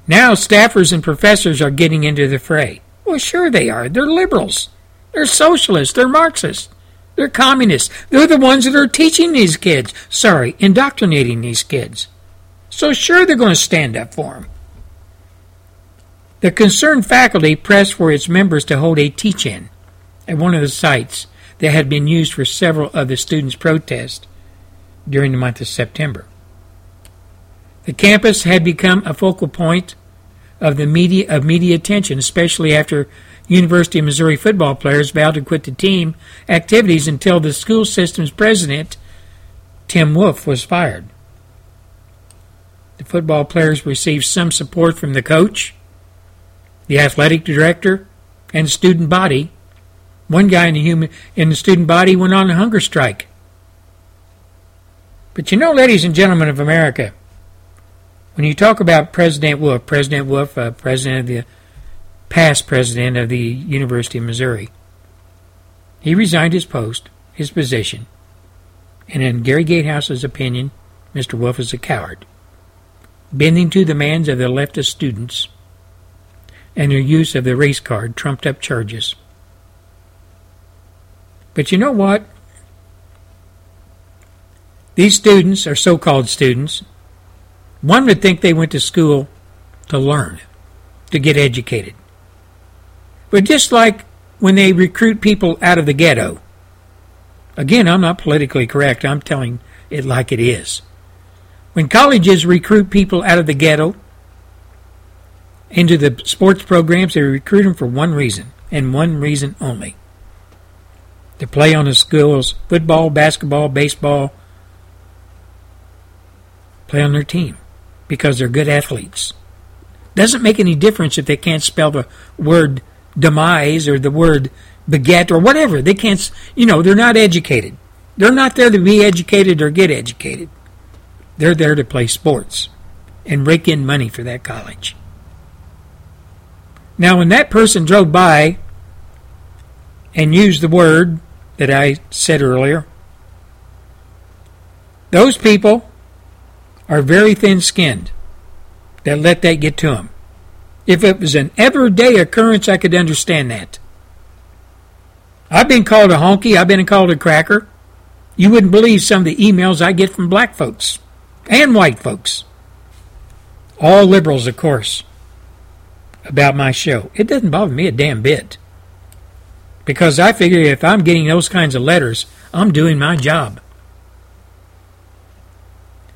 Now staffers and professors are getting into the fray. Well, sure they are. They're liberals. They're socialists. They're Marxists. They're communists. They're the ones that are teaching these kids. Sorry, indoctrinating these kids. So sure they're going to stand up for them. The concerned faculty pressed for its members to hold a teach-in at one of the sites that had been used for several of the students' protests during the month of September. The campus had become a focal point of the media of media attention, especially after University of Missouri football players vowed to quit the team activities until the school system's president, Tim Wolfe, was fired. The football players received some support from the coach, the athletic director, and student body. One guy in the human in the student body went on a hunger strike. But you know, ladies and gentlemen of America, when you talk about President Wolfe, President Wolfe, uh, president of the past president of the University of Missouri, he resigned his post, his position, and in Gary Gatehouse's opinion, Mr. Wolfe is a coward, bending to the demands of the leftist students and their use of the race card trumped up charges. But you know what? These students are so called students, one would think they went to school to learn, to get educated. But just like when they recruit people out of the ghetto, again, I'm not politically correct, I'm telling it like it is. When colleges recruit people out of the ghetto into the sports programs, they recruit them for one reason, and one reason only to play on the school's football, basketball, baseball, play on their team because they're good athletes. Doesn't make any difference if they can't spell the word demise or the word beget or whatever. They can't, you know, they're not educated. They're not there to be educated or get educated. They're there to play sports and rake in money for that college. Now, when that person drove by and used the word that I said earlier, those people are very thin skinned that let that get to them. If it was an everyday occurrence, I could understand that. I've been called a honky, I've been called a cracker. You wouldn't believe some of the emails I get from black folks and white folks. All liberals, of course, about my show. It doesn't bother me a damn bit. Because I figure if I'm getting those kinds of letters, I'm doing my job.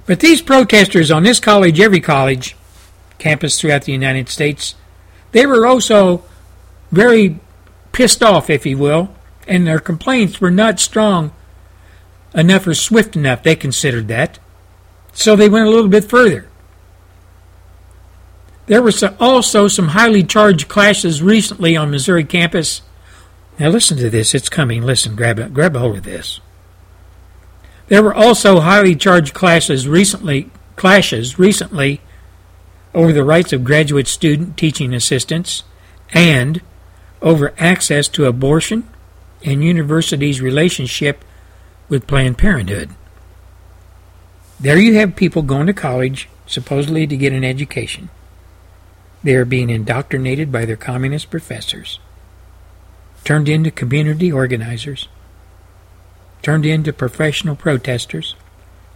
But these protesters on this college, every college, campus throughout the United States, they were also very pissed off, if you will, and their complaints were not strong enough or swift enough. They considered that. So they went a little bit further. There were also some highly charged clashes recently on Missouri campus. Now listen to this. It's coming. Listen, grab grab a hold of this. There were also highly charged clashes recently, clashes recently over the rights of graduate student teaching assistants and over access to abortion and universities' relationship with Planned Parenthood. There you have people going to college supposedly to get an education. They are being indoctrinated by their communist professors, turned into community organizers, turned into professional protesters,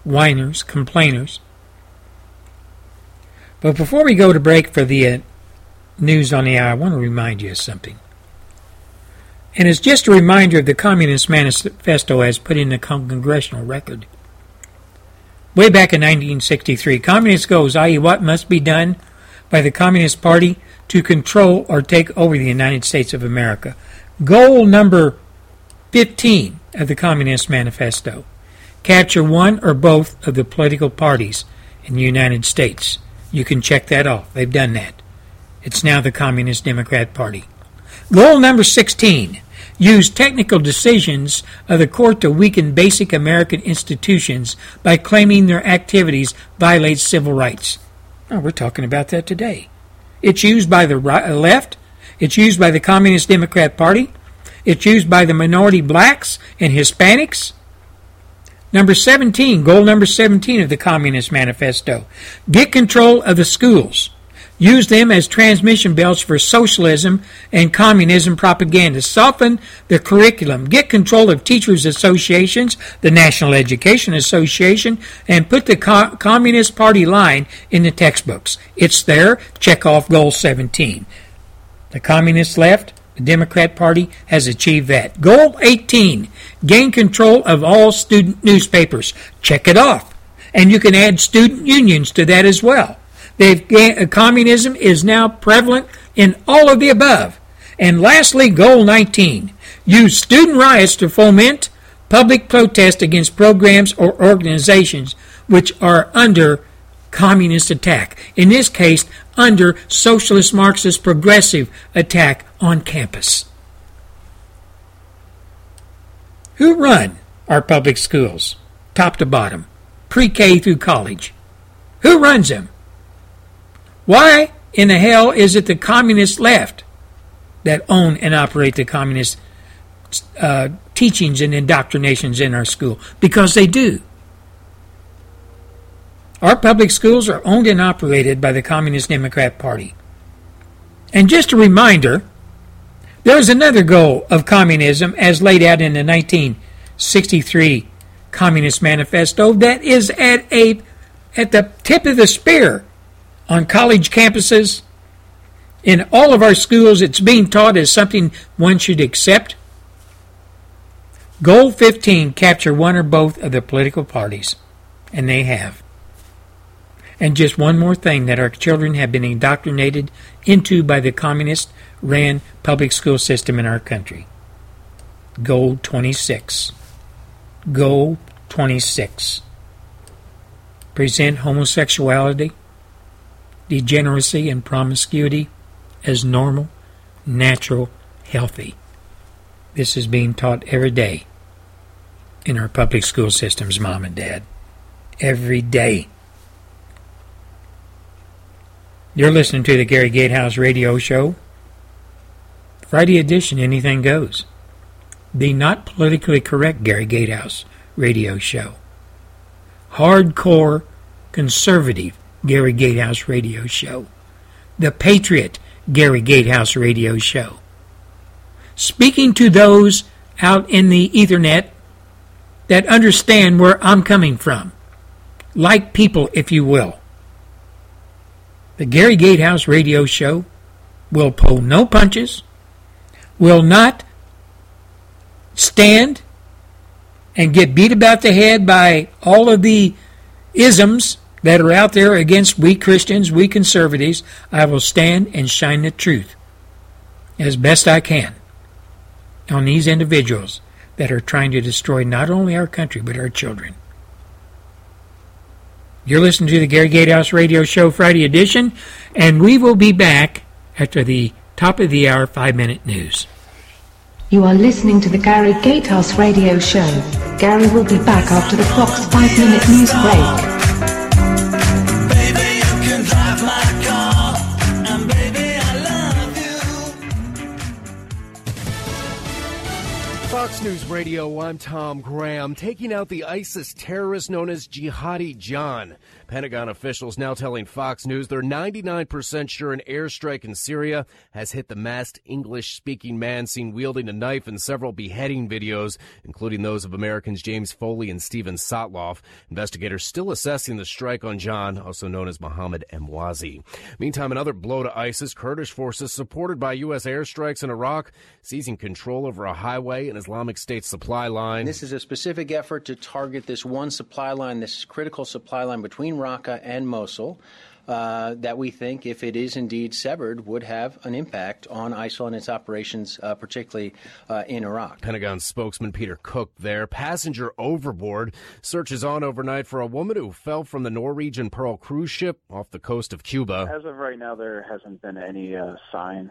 whiners, complainers. But before we go to break for the uh, news on the hour, I want to remind you of something. And it's just a reminder of the Communist Manifesto as put in the congressional record. Way back in 1963, Communist goes, i.e., what must be done by the Communist Party to control or take over the United States of America. Goal number 15 of the Communist Manifesto capture one or both of the political parties in the United States. You can check that off. They've done that. It's now the Communist Democrat Party. Goal number 16 use technical decisions of the court to weaken basic American institutions by claiming their activities violate civil rights. Oh, we're talking about that today. It's used by the right, left. It's used by the Communist Democrat Party. It's used by the minority blacks and Hispanics. Number 17, goal number 17 of the Communist Manifesto. Get control of the schools. Use them as transmission belts for socialism and communism propaganda. Soften the curriculum. Get control of teachers' associations, the National Education Association, and put the Co- Communist Party line in the textbooks. It's there. Check off goal 17. The Communist left, the Democrat Party has achieved that. Goal 18 gain control of all student newspapers. Check it off. And you can add student unions to that as well. They've, uh, communism is now prevalent in all of the above. And lastly, goal 19. Use student riots to foment public protest against programs or organizations which are under communist attack. In this case, under socialist Marxist progressive attack on campus. Who run our public schools, top to bottom, pre K through college? Who runs them? Why in the hell is it the communist left that own and operate the communist uh, teachings and indoctrinations in our school? Because they do. Our public schools are owned and operated by the Communist Democrat Party. And just a reminder, there is another goal of communism as laid out in the 1963 Communist Manifesto that is at a at the tip of the spear on college campuses. In all of our schools, it's being taught as something one should accept. Goal 15 capture one or both of the political parties, and they have. And just one more thing that our children have been indoctrinated into by the communist ran public school system in our country. Goal 26. Goal 26. Present homosexuality, degeneracy, and promiscuity as normal, natural, healthy. This is being taught every day in our public school systems, mom and dad. Every day. You're listening to the Gary Gatehouse Radio Show. Friday edition, anything goes. The not politically correct Gary Gatehouse Radio Show. Hardcore conservative Gary Gatehouse Radio Show. The Patriot Gary Gatehouse Radio Show. Speaking to those out in the Ethernet that understand where I'm coming from. Like people, if you will. The Gary Gatehouse radio show will pull no punches, will not stand and get beat about the head by all of the isms that are out there against we Christians, we conservatives. I will stand and shine the truth as best I can on these individuals that are trying to destroy not only our country but our children. You're listening to the Gary Gatehouse Radio Show Friday edition, and we will be back after the top of the hour five minute news. You are listening to the Gary Gatehouse Radio Show. Gary will be back after the Fox five minute news break. News Radio, I'm Tom Graham. Taking out the ISIS terrorist known as Jihadi John. Pentagon officials now telling Fox News they're 99% sure an airstrike in Syria has hit the masked English speaking man seen wielding a knife in several beheading videos, including those of Americans James Foley and Steven Sotloff. Investigators still assessing the strike on John, also known as Mohammed Emwazi. Meantime, another blow to ISIS. Kurdish forces supported by U.S. airstrikes in Iraq seizing control over a highway and Islamic State supply line. This is a specific effort to target this one supply line, this critical supply line between Raqqa and Mosul. Uh, that we think, if it is indeed severed, would have an impact on ISIL and its operations, uh, particularly uh, in Iraq. Pentagon spokesman Peter Cook there. Passenger overboard. Searches on overnight for a woman who fell from the Norwegian Pearl cruise ship off the coast of Cuba. As of right now, there hasn't been any uh, sign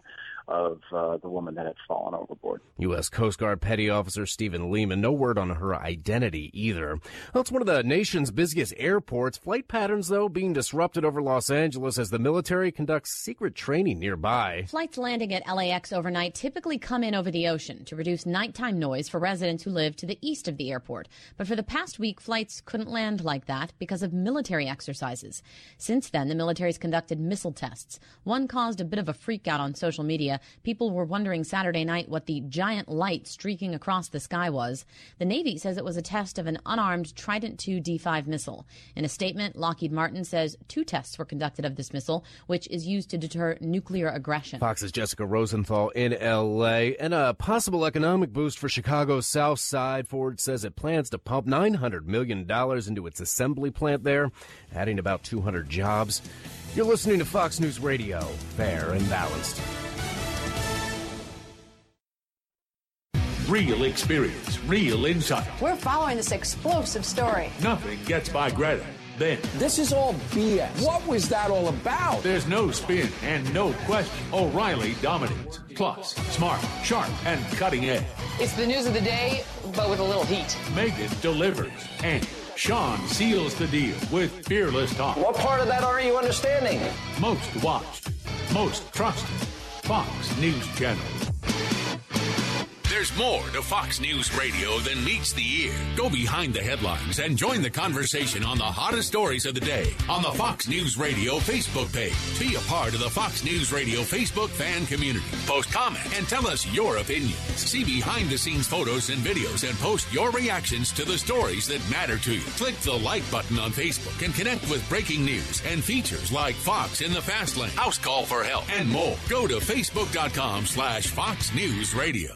of uh, the woman that had fallen overboard. U.S. Coast Guard Petty Officer Stephen Lehman. No word on her identity either. Well, it's one of the nation's busiest airports. Flight patterns, though, being disrupted over Los Angeles as the military conducts secret training nearby. Flights landing at LAX overnight typically come in over the ocean to reduce nighttime noise for residents who live to the east of the airport. But for the past week, flights couldn't land like that because of military exercises. Since then, the military's conducted missile tests. One caused a bit of a freak out on social media people were wondering Saturday night what the giant light streaking across the sky was. The Navy says it was a test of an unarmed Trident II D5 missile. In a statement, Lockheed Martin says two tests were conducted of this missile, which is used to deter nuclear aggression. Fox's Jessica Rosenthal in L.A. And a possible economic boost for Chicago's South Side. Ford says it plans to pump $900 million into its assembly plant there, adding about 200 jobs. You're listening to Fox News Radio, fair and balanced. Real experience, real insight. We're following this explosive story. Nothing gets by Greta. Then, This is all BS. What was that all about? there's no spin and no question. O'Reilly dominates. Plus, smart, sharp, and cutting edge. It's the news of the day, but with a little heat. Megyn delivers. And Sean seals the deal with fearless talk. What part of that aren't you understanding? Most watched, most trusted. Fox News Channel. There's more to Fox News Radio than meets the ear. Go behind the headlines and join the conversation on the hottest stories of the day on the Fox News Radio Facebook page. Be a part of the Fox News Radio Facebook fan community. Post comment and tell us your opinions. See behind the scenes photos and videos and post your reactions to the stories that matter to you. Click the like button on Facebook and connect with breaking news and features like Fox in the Fast Lane, House Call for Help, and more. Go to facebook.com slash Fox News Radio.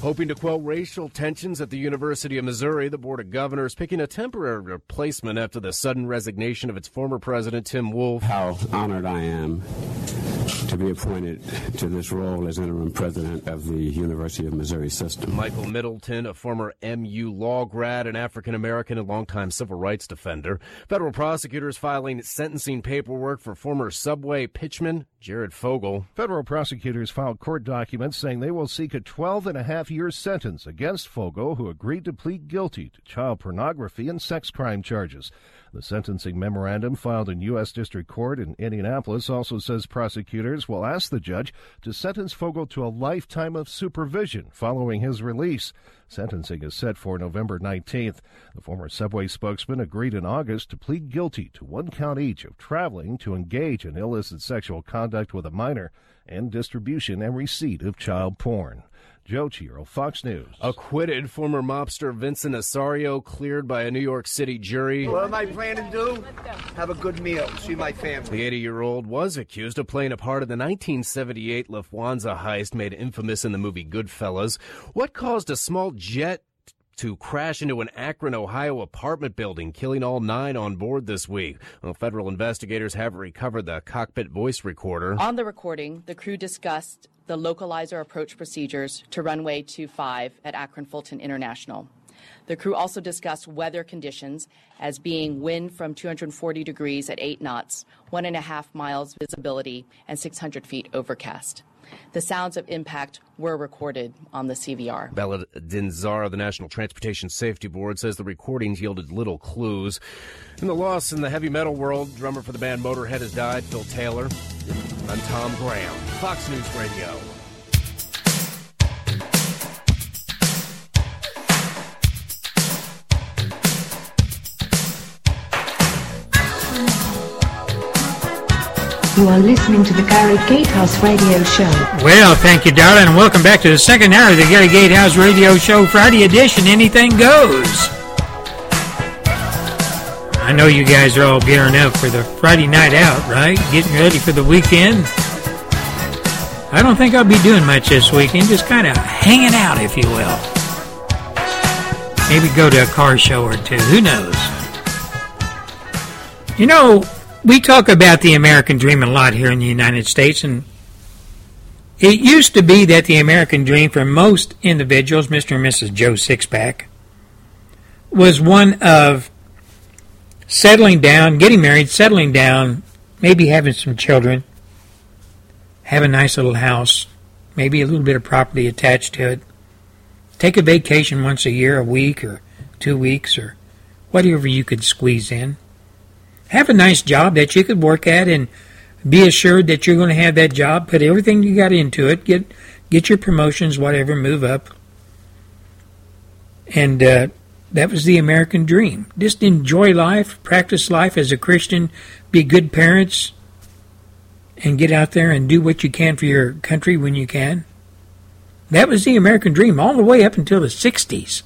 Hoping to quell racial tensions at the University of Missouri, the Board of Governors picking a temporary replacement after the sudden resignation of its former president, Tim Wolfe. How honored I am to be appointed to this role as interim president of the University of Missouri system. Michael Middleton, a former MU law grad, an African American and longtime civil rights defender. Federal prosecutors filing sentencing paperwork for former subway pitchman Jared Fogle. Federal prosecutors filed court documents saying they will seek a 12 and a half year sentence against Fogle, who agreed to plead guilty to child pornography and sex crime charges. The sentencing memorandum filed in U.S. District Court in Indianapolis also says prosecutors will ask the judge to sentence Fogle to a lifetime of supervision following his release. Sentencing is set for November 19th. The former Subway spokesman agreed in August to plead guilty to one count each of traveling to engage in illicit sexual conduct with a minor and distribution and receipt of child porn. Joe Chiro, Fox News. Acquitted former mobster Vincent Asaro cleared by a New York City jury. What am I planning to do? Have a good meal, see my family. The 80 year old was accused of playing a part in the 1978 Lufthansa heist made infamous in the movie Goodfellas. What caused a small jet to crash into an Akron, Ohio apartment building, killing all nine on board this week. Well, federal investigators have recovered the cockpit voice recorder. On the recording, the crew discussed the localizer approach procedures to runway 25 at Akron Fulton International. The crew also discussed weather conditions as being wind from 240 degrees at 8 knots, one and a half miles visibility, and 600 feet overcast. The sounds of impact were recorded on the CVR. Bella Dinh-Zarr of the National Transportation Safety Board says the recordings yielded little clues. In the loss in the heavy metal world, drummer for the band Motorhead has died, Phil Taylor. I'm Tom Graham, Fox News Radio. You are listening to the Gary Gatehouse Radio Show. Well, thank you, darling, and welcome back to the second hour of the Gary Gatehouse Radio Show Friday edition. Anything goes. I know you guys are all gearing up for the Friday night out, right? Getting ready for the weekend. I don't think I'll be doing much this weekend, just kind of hanging out, if you will. Maybe go to a car show or two. Who knows? You know, we talk about the American dream a lot here in the United States, and it used to be that the American dream for most individuals, Mr. and Mrs. Joe Sixpack, was one of settling down, getting married, settling down, maybe having some children, have a nice little house, maybe a little bit of property attached to it, take a vacation once a year, a week or two weeks, or whatever you could squeeze in have a nice job that you could work at and be assured that you're going to have that job. Put everything you got into it. Get get your promotions, whatever. Move up. And uh, that was the American dream. Just enjoy life, practice life as a Christian, be good parents, and get out there and do what you can for your country when you can. That was the American dream all the way up until the 60s.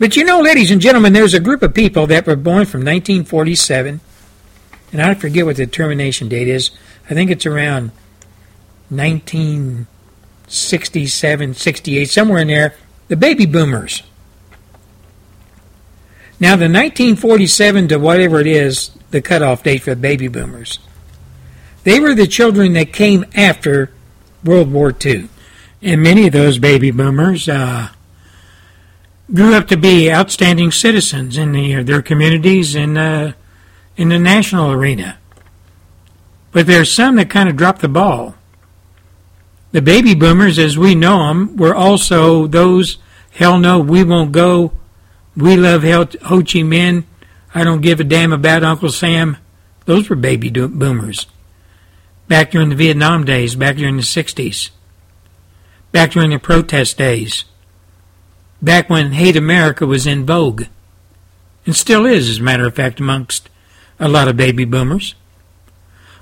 But you know, ladies and gentlemen, there's a group of people that were born from 1947, and I forget what the termination date is. I think it's around 1967, 68, somewhere in there. The baby boomers. Now, the 1947 to whatever it is, the cutoff date for the baby boomers, they were the children that came after World War II. And many of those baby boomers uh, grew up to be outstanding citizens in the, their communities and uh, in the national arena. But there's some that kind of dropped the ball. The baby boomers, as we know them, were also those, hell no, we won't go, we love Ho Chi Minh, I don't give a damn about Uncle Sam. Those were baby boomers. Back during the Vietnam days, back during the 60s, back during the protest days, back when Hate America was in vogue, and still is, as a matter of fact, amongst a lot of baby boomers.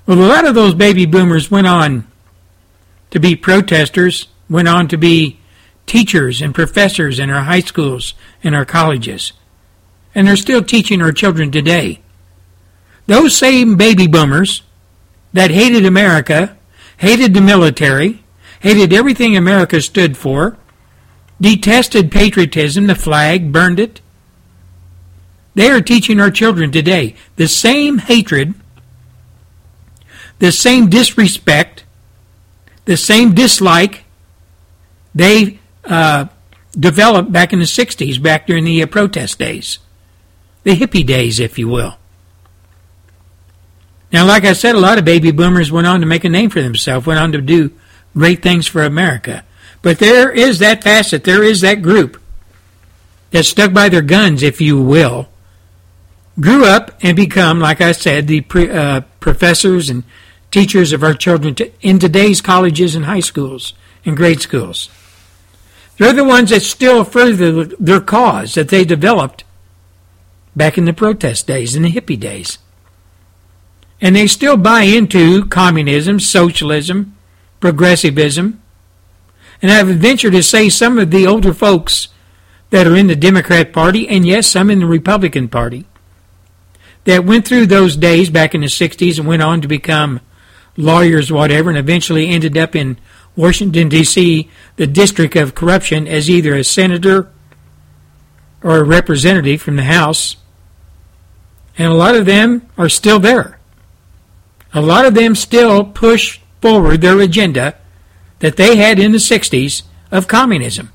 Well, a lot of those baby boomers went on to be protesters, went on to be teachers and professors in our high schools and our colleges. And they're still teaching our children today. Those same baby boomers that hated America, hated the military, hated everything America stood for, detested patriotism, the flag, burned it. They are teaching our children today the same hatred, the same disrespect, the same dislike they uh, developed back in the 60s, back during the uh, protest days, the hippie days, if you will. Now, like I said, a lot of baby boomers went on to make a name for themselves, went on to do great things for America. But there is that facet, there is that group that stuck by their guns, if you will, grew up and become, like I said, the pre, uh, professors and teachers of our children to, in today's colleges and high schools and grade schools. They're the ones that still further their cause that they developed back in the protest days, in the hippie days. And they still buy into communism, socialism, progressivism. And I would venture to say some of the older folks that are in the Democrat Party, and yes, some in the Republican Party, that went through those days back in the 60s and went on to become lawyers, whatever, and eventually ended up in Washington, D.C., the district of corruption, as either a senator or a representative from the House. And a lot of them are still there. A lot of them still push forward their agenda that they had in the 60s of communism.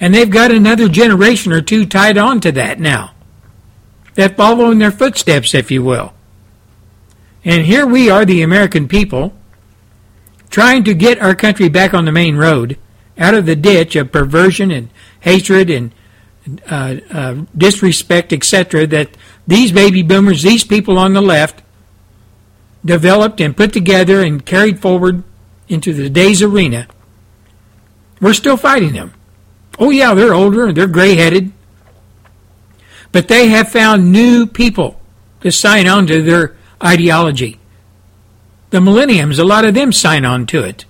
And they've got another generation or two tied on to that now. That follow in their footsteps, if you will. And here we are, the American people, trying to get our country back on the main road, out of the ditch of perversion and hatred and uh, uh, disrespect, etc., that these baby boomers, these people on the left, developed and put together and carried forward into the day's arena. We're still fighting them. Oh, yeah, they're older and they're gray headed. But they have found new people to sign on to their ideology. The millenniums, a lot of them sign on to it.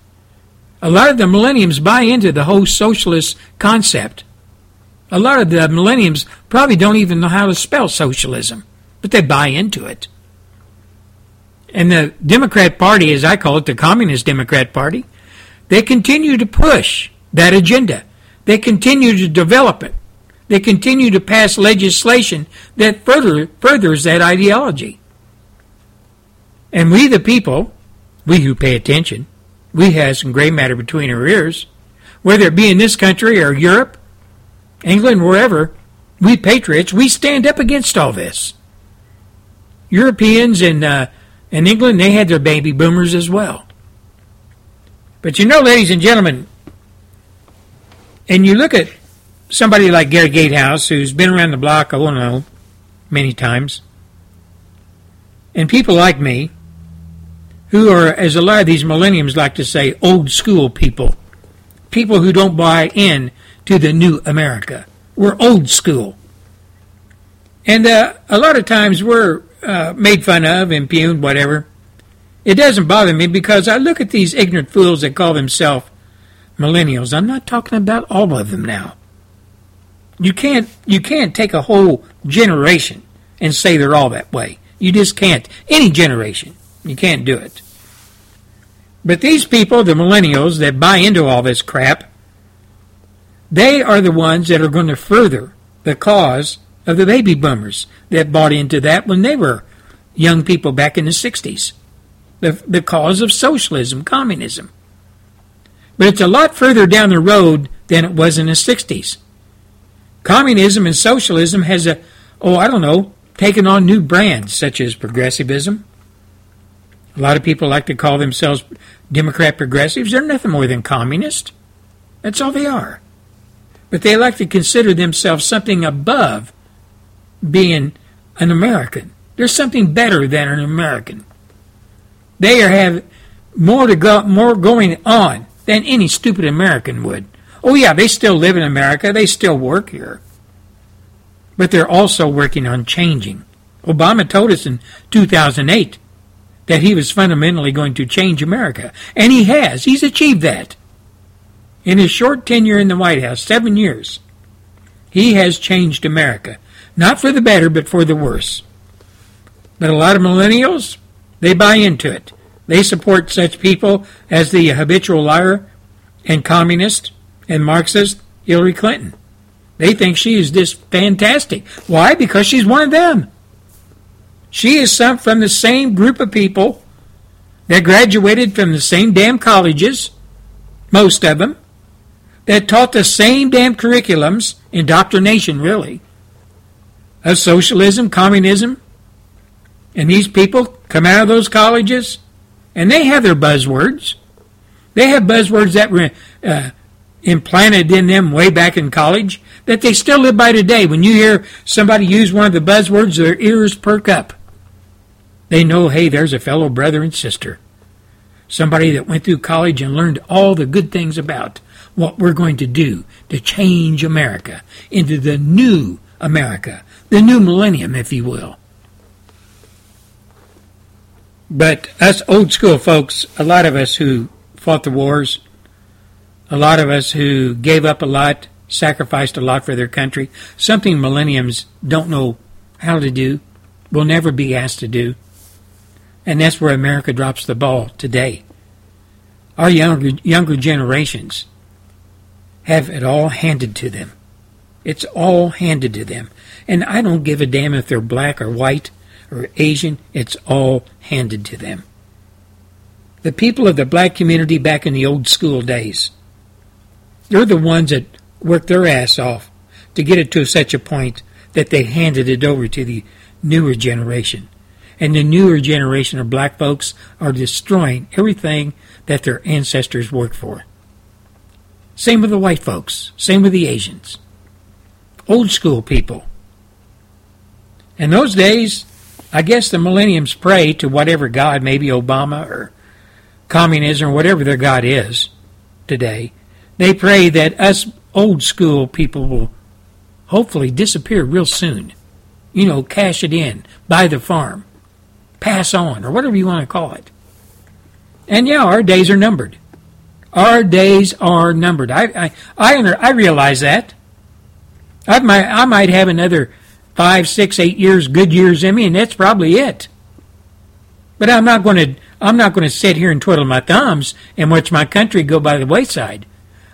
A lot of the millenniums buy into the whole socialist concept. A lot of the millenniums probably don't even know how to spell socialism, but they buy into it. And the Democrat Party, as I call it, the Communist Democrat Party, they continue to push that agenda. They continue to develop it. They continue to pass legislation that further furthers that ideology. And we, the people, we who pay attention, we have some gray matter between our ears, whether it be in this country or Europe, England, wherever, we patriots, we stand up against all this. Europeans and uh, in England, they had their baby boomers as well. But you know, ladies and gentlemen, and you look at somebody like Gary Gatehouse, who's been around the block, I don't know, many times, and people like me, who are, as a lot of these millenniums like to say, old school people, people who don't buy in to the new America. We're old school. And uh, a lot of times we're uh, made fun of, impugned, whatever. It doesn't bother me because I look at these ignorant fools that call themselves millennials. I'm not talking about all of them now. You can't you can't take a whole generation and say they're all that way. You just can't. Any generation. You can't do it. But these people, the millennials that buy into all this crap, they are the ones that are going to further the cause of the baby boomers that bought into that when they were young people back in the 60s. The, the cause of socialism, communism. But it's a lot further down the road than it was in the 60s. Communism and socialism has a, oh, I don't know, taken on new brands such as progressivism. A lot of people like to call themselves Democrat progressives. They're nothing more than communist. That's all they are. But they like to consider themselves something above being an American. There's something better than an American. They are have more to go, more going on than any stupid American would. Oh yeah, they still live in America. They still work here. But they're also working on changing. Obama told us in 2008 that he was fundamentally going to change America. And he has. He's achieved that. In his short tenure in the White House, seven years, he has changed America. Not for the better, but for the worse. But a lot of millennials, they buy into it. They support such people as the habitual liar and communist and Marxist Hillary Clinton. They think she is just fantastic. Why? Because she's one of them. She is some from the same group of people that graduated from the same damn colleges, most of them, that taught the same damn curriculums, indoctrination really, of socialism, communism. And these people come out of those colleges and they have their buzzwords. They have buzzwords that were uh, implanted in them way back in college that they still live by today. When you hear somebody use one of the buzzwords, their ears perk up. They know, hey, there's a fellow brother and sister. Somebody that went through college and learned all the good things about what we're going to do to change America into the new America, the new millennium, if you will. But us old school folks, a lot of us who fought the wars, a lot of us who gave up a lot, sacrificed a lot for their country, something millenniums don't know how to do, will never be asked to do. And that's where America drops the ball today. Our younger, younger generations have it all handed to them. It's all handed to them. And I don't give a damn if they're black or white or Asian, it's all handed to them. The people of the black community back in the old school days, they're the ones that worked their ass off to get it to such a point that they handed it over to the newer generation. And the newer generation of black folks are destroying everything that their ancestors worked for. Same with the white folks. Same with the Asians. Old school people. In those days, I guess the millenniums pray to whatever God, maybe Obama or communism or whatever their God is today. They pray that us old school people will hopefully disappear real soon. You know, cash it in, buy the farm, pass on, or whatever you want to call it. And yeah, our days are numbered. Our days are numbered. I I I, I realize that. I might I might have another five, six, eight years, good years in me, and that's probably it. But I'm not going to I'm not going to sit here and twiddle my thumbs and watch my country go by the wayside.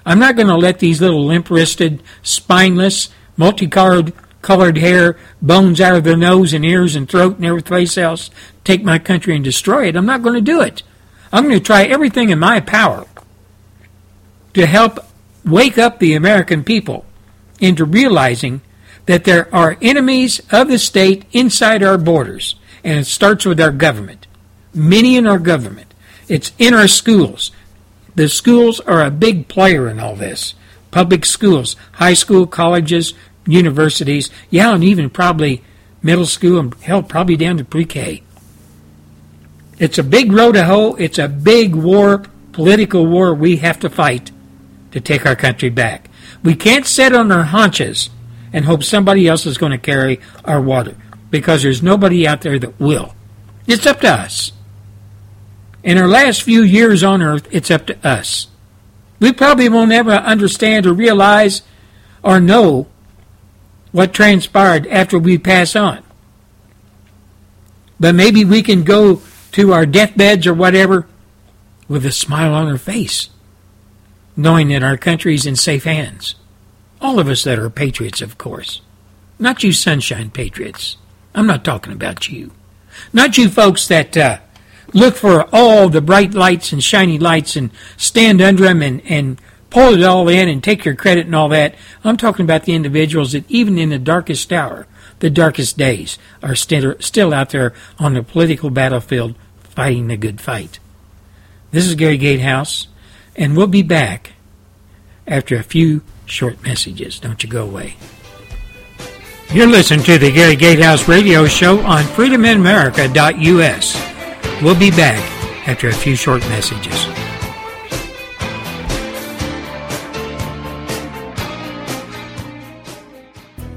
I'm not going to let these little limp-wristed, spineless, multicolored colored hair, bones out of their nose and ears and throat and everything else take my country and destroy it. I'm not going to do it. I'm going to try everything in my power to help wake up the American people into realizing that there are enemies of the state inside our borders, and it starts with our government. Many in our government. It's in our schools. The schools are a big player in all this. Public schools, high school, colleges, universities, yeah, and even probably middle school and hell, probably down to pre-K. It's a big road to hoe. It's a big war, political war we have to fight to take our country back. We can't sit on our haunches and hope somebody else is going to carry our water because there's nobody out there that will. It's up to us. In our last few years on earth, it's up to us. We probably won't ever understand or realize or know what transpired after we pass on. But maybe we can go to our deathbeds or whatever with a smile on our face, knowing that our country's in safe hands. All of us that are patriots, of course. Not you sunshine patriots. I'm not talking about you. Not you folks that uh, look for all the bright lights and shiny lights and stand under them and, and pull it all in and take your credit and all that. I'm talking about the individuals that even in the darkest hour, the darkest days, are still, still out there on the political battlefield fighting the good fight. This is Gary Gatehouse, and we'll be back after a few short messages. Don't you go away. You're listening to the Gary Gatehouse Radio Show on freedominamerica.us. We'll be back after a few short messages.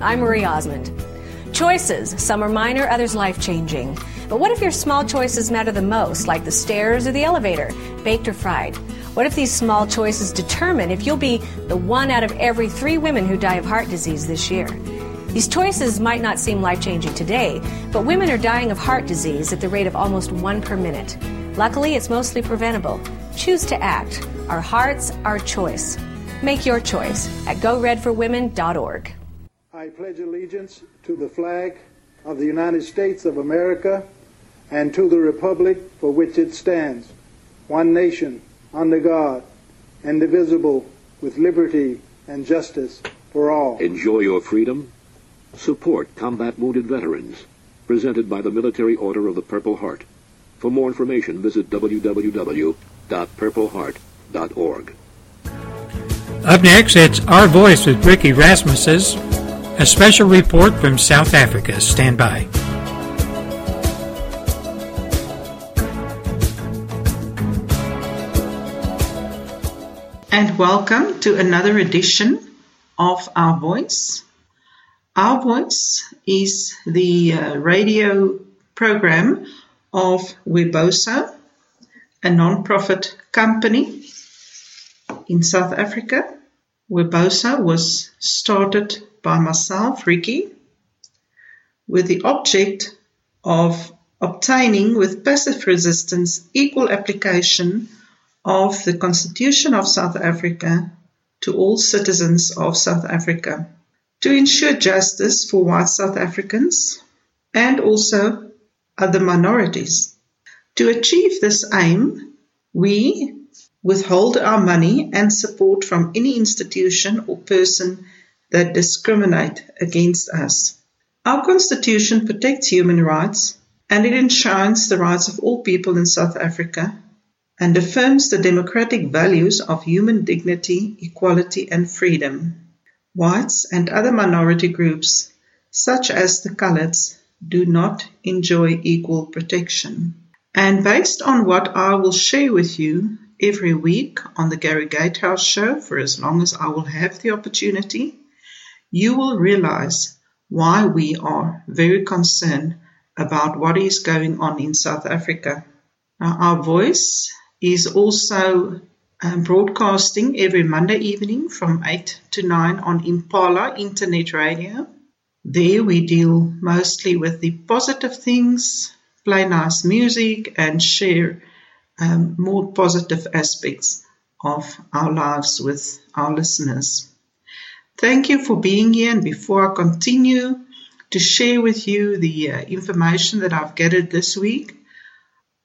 I'm Marie Osmond. Choices, some are minor, others life changing. But what if your small choices matter the most, like the stairs or the elevator, baked or fried? What if these small choices determine if you'll be the one out of every three women who die of heart disease this year? These choices might not seem life changing today, but women are dying of heart disease at the rate of almost one per minute. Luckily, it's mostly preventable. Choose to act. Our hearts, our choice. Make your choice at goredforwomen.org. I pledge allegiance to the flag of the United States of America and to the republic for which it stands, one nation, under God, indivisible, with liberty and justice for all. Enjoy your freedom. Support combat wounded veterans. Presented by the Military Order of the Purple Heart. For more information, visit www.purpleheart.org. Up next, it's Our Voice with Ricky Rasmussen's a special report from South Africa. Stand by. And welcome to another edition of Our Voice. Our Voice is the uh, radio program of Weboso, a non-profit company in South Africa. Weboso was started by myself, Ricky, with the object of obtaining with passive resistance equal application of the Constitution of South Africa to all citizens of South Africa, to ensure justice for white South Africans and also other minorities. To achieve this aim, we withhold our money and support from any institution or person that discriminate against us. Our Constitution protects human rights and it enshrines the rights of all people in South Africa and affirms the democratic values of human dignity, equality, and freedom. Whites and other minority groups, such as the Coloureds, do not enjoy equal protection. And based on what I will share with you every week on the Gary Gatehouse Show for as long as I will have the opportunity, you will realize why we are very concerned about what is going on in South Africa. Now, our voice is also um, broadcasting every Monday evening from 8 to 9 on Impala Internet Radio. There we deal mostly with the positive things, play nice music, and share um, more positive aspects of our lives with our listeners. Thank you for being here. And before I continue to share with you the uh, information that I've gathered this week,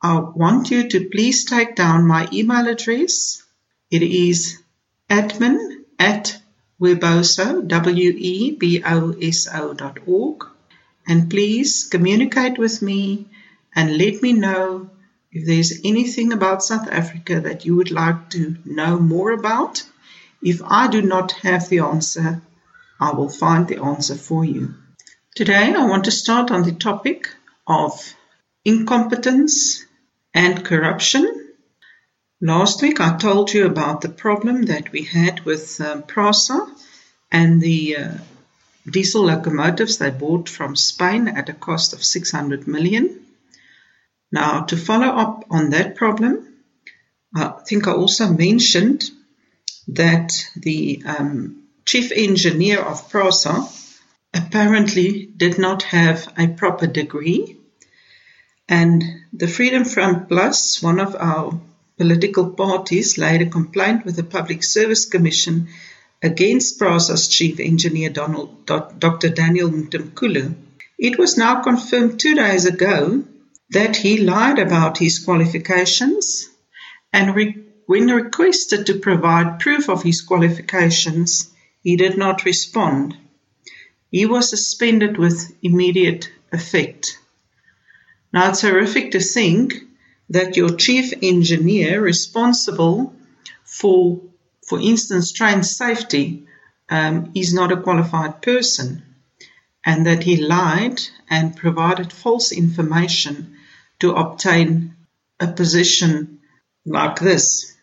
I want you to please take down my email address. It is admin at weboso, W-E-B-O-S-O dot org. And please communicate with me and let me know if there's anything about South Africa that you would like to know more about if I do not have the answer, I will find the answer for you. Today, I want to start on the topic of incompetence and corruption. Last week, I told you about the problem that we had with um, PRASA and the uh, diesel locomotives they bought from Spain at a cost of 600 million. Now, to follow up on that problem, I think I also mentioned that the um, chief engineer of PRASA apparently did not have a proper degree. And the Freedom Front Plus, one of our political parties, laid a complaint with the Public Service Commission against PRASA's chief engineer, Donald, Dr. Daniel Mtimkulu. It was now confirmed two days ago that he lied about his qualifications and re- when requested to provide proof of his qualifications, he did not respond. He was suspended with immediate effect. Now, it's horrific to think that your chief engineer responsible for, for instance, train safety um, is not a qualified person and that he lied and provided false information to obtain a position like this.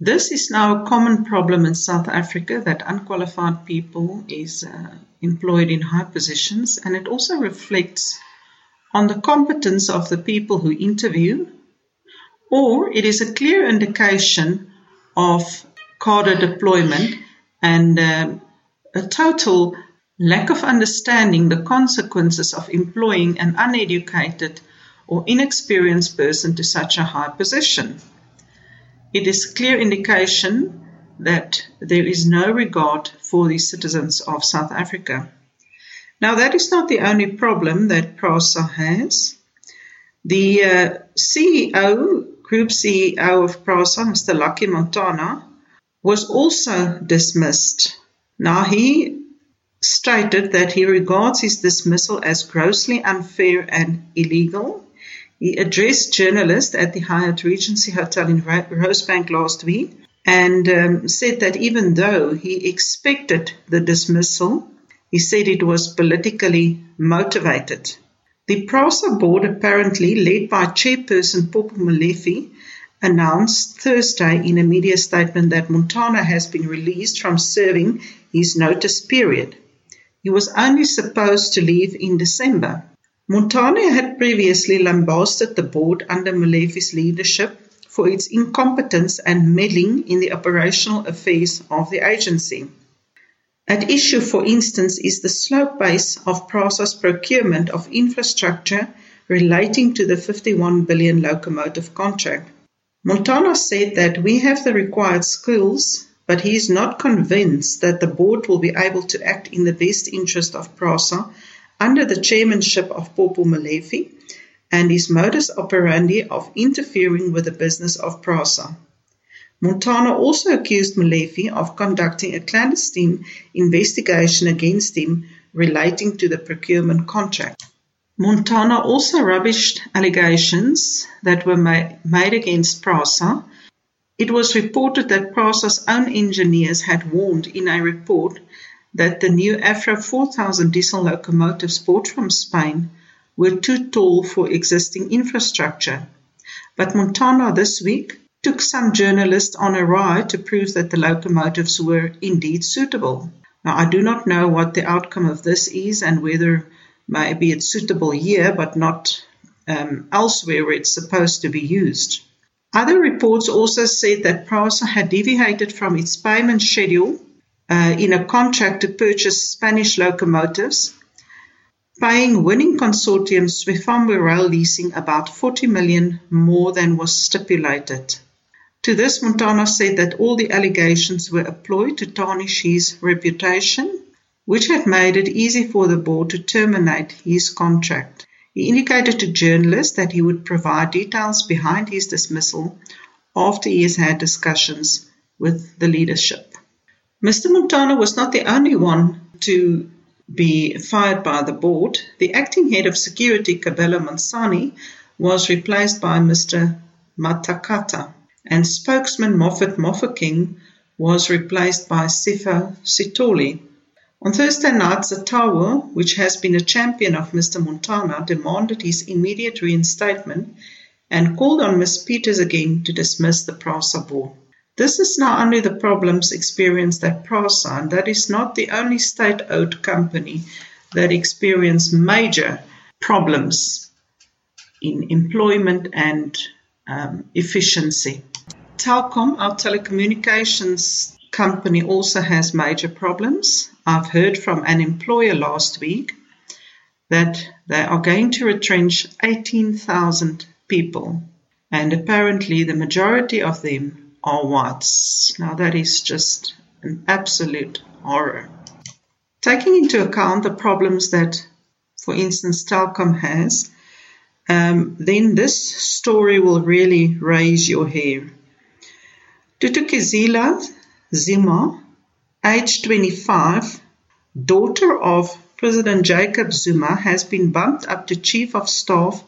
This is now a common problem in South Africa that unqualified people is uh, employed in high positions and it also reflects on the competence of the people who interview or it is a clear indication of cadre deployment and uh, a total lack of understanding the consequences of employing an uneducated or inexperienced person to such a high position. It is a clear indication that there is no regard for the citizens of South Africa. Now, that is not the only problem that PRASA has. The uh, CEO, Group CEO of PRASA, Mr. Lucky Montana, was also dismissed. Now, he stated that he regards his dismissal as grossly unfair and illegal. He addressed journalists at the Hyatt Regency Hotel in Rosebank last week and um, said that even though he expected the dismissal, he said it was politically motivated. The PRASA board, apparently led by chairperson Popo Molefe, announced Thursday in a media statement that Montana has been released from serving his notice period. He was only supposed to leave in December. Montana had previously lambasted the board under Molefe's leadership for its incompetence and meddling in the operational affairs of the agency. At issue, for instance, is the slow pace of PRASA's procurement of infrastructure relating to the 51 billion locomotive contract. Montana said that we have the required skills, but he is not convinced that the board will be able to act in the best interest of PRASA under the chairmanship of Popo Molefe and his modus operandi of interfering with the business of PRASA. Montana also accused Molefe of conducting a clandestine investigation against him relating to the procurement contract. Montana also rubbished allegations that were ma- made against PRASA. It was reported that PRASA's own engineers had warned in a report that the new Afro 4000 diesel locomotives bought from Spain were too tall for existing infrastructure. But Montana this week took some journalists on a ride to prove that the locomotives were indeed suitable. Now, I do not know what the outcome of this is and whether maybe it's suitable here but not um, elsewhere where it's supposed to be used. Other reports also said that PRASA had deviated from its payment schedule uh, in a contract to purchase Spanish locomotives, paying winning consortium Swifambo Rail Leasing about 40 million more than was stipulated. To this, Montana said that all the allegations were employed to tarnish his reputation, which had made it easy for the board to terminate his contract. He indicated to journalists that he would provide details behind his dismissal after he has had discussions with the leadership. Mr. Montana was not the only one to be fired by the board. The acting head of security, Kabelo Mansani, was replaced by Mr. Matakata, and spokesman Moffat Mofokeng was replaced by Sifa Sitoli. On Thursday night, SATAWU, which has been a champion of Mr. Montana, demanded his immediate reinstatement and called on Ms. Peters again to dismiss the PRASA board. This is not only the problems experienced at PRASA, and that is not the only state-owned company that experienced major problems in employment and um, efficiency. Telkom, our telecommunications company, also has major problems. I've heard from an employer last week that they are going to retrench 18,000 people, and apparently the majority of them are whites. Now, that is just an absolute horror. Taking into account the problems that, for instance, Telkom has, um, then this story will really raise your hair. Thuthukizila Zuma, age 25, daughter of President Jacob Zuma, has been bumped up to Chief of Staff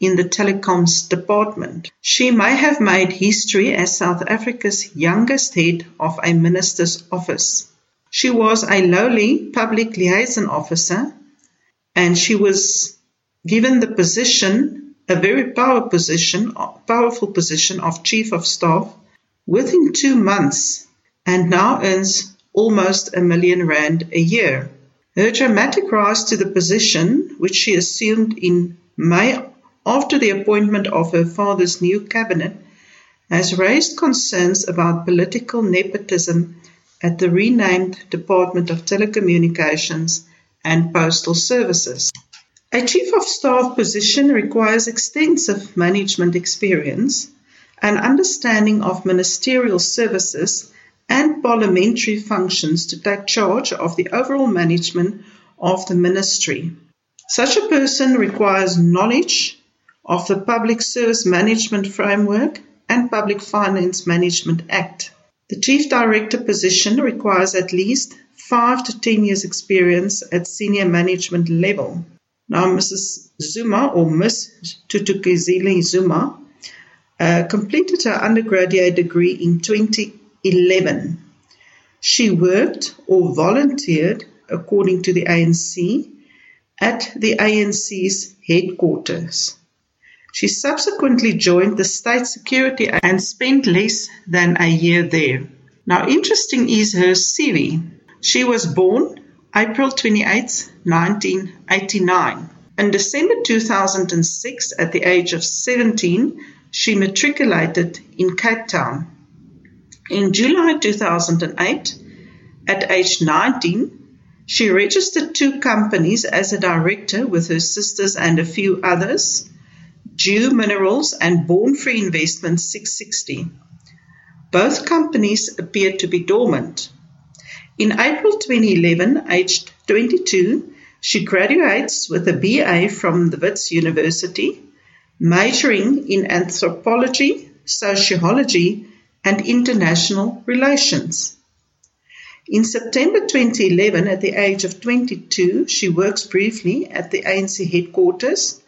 in the Telecoms Department. She may have made history as South Africa's youngest head of a minister's office. She was a lowly public liaison officer and she was given the position, a very power position, powerful position of Chief of Staff within two months and now earns almost a million rand a year. Her dramatic rise to the position, which she assumed in May after the appointment of her father's new cabinet, has raised concerns about political nepotism at the renamed Department of Telecommunications and Postal Services. A Chief of Staff position requires extensive management experience, an understanding of ministerial services, and parliamentary functions to take charge of the overall management of the ministry. Such a person requires knowledge of the Public Service Management Framework and Public Finance Management Act. The Chief Director position requires at least five to ten years experience at senior management level. Now, Mrs. Zuma or Miss Thuthukizila Zuma uh, completed her undergraduate degree in 2011. She worked or volunteered, according to the ANC, at the ANC's headquarters. She subsequently joined the State Security and spent less than a year there. Now, interesting is her CV. She was born April 28, 1989. In December 2006, at the age of 17, she matriculated in Cape Town. In July 2008, at age 19, she registered two companies as a director with her sisters and a few others Dew Minerals and Born Free Investments 660. Both companies appeared to be dormant. In April 2011, aged 22, she graduates with a BA from the Wits University, majoring in anthropology, sociology, and international relations. In September 2011, at the age of 22, she works briefly at the ANC headquarters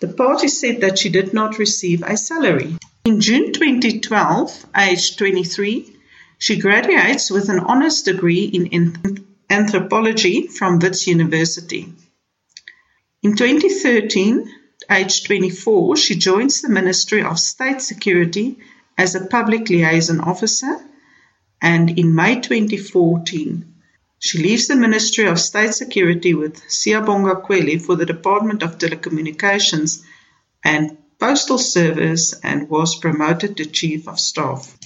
the party said that she did not receive a salary. In June 2012, aged 23, she graduates with an honours degree in anthropology from Wits University. In 2013, aged 24, she joins the Ministry of State Security as a public liaison officer, and in May 2014, she leaves the Ministry of State Security with Siyabonga Cwele for the Department of Telecommunications and Postal Service and was promoted to Chief of Staff.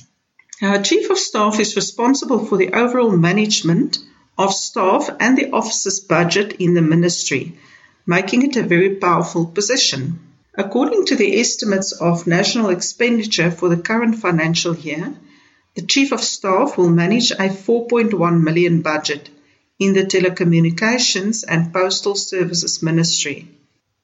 Now, Chief of Staff is responsible for the overall management of staff and the office's budget in the ministry, making it a very powerful position. According to the estimates of national expenditure for the current financial year, the Chief of Staff will manage a 4.1 million budget in the Telecommunications and Postal Services Ministry.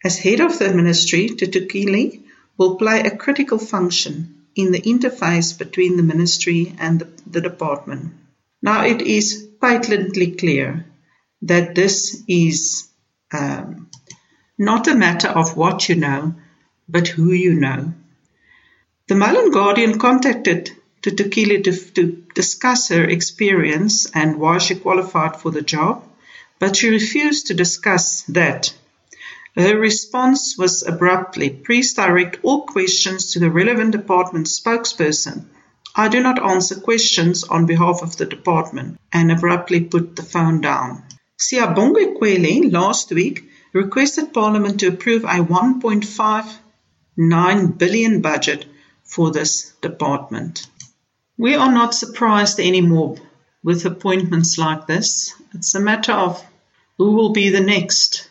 As head of the ministry, Thuthukile will play a critical function in the interface between the ministry and the, the department. Now, it is patently clear that this is um, not a matter of what you know, but who you know. The Mail Guardian contacted to to, to discuss her experience and why she qualified for the job, but she refused to discuss that. Her response was abruptly, please direct all questions to the relevant department spokesperson. I do not answer questions on behalf of the department, and abruptly put the phone down. Siyabonga Cwele last week requested Parliament to approve a 1.5 9 billion budget for this department. We are not surprised anymore with appointments like this. It's a matter of who will be the next.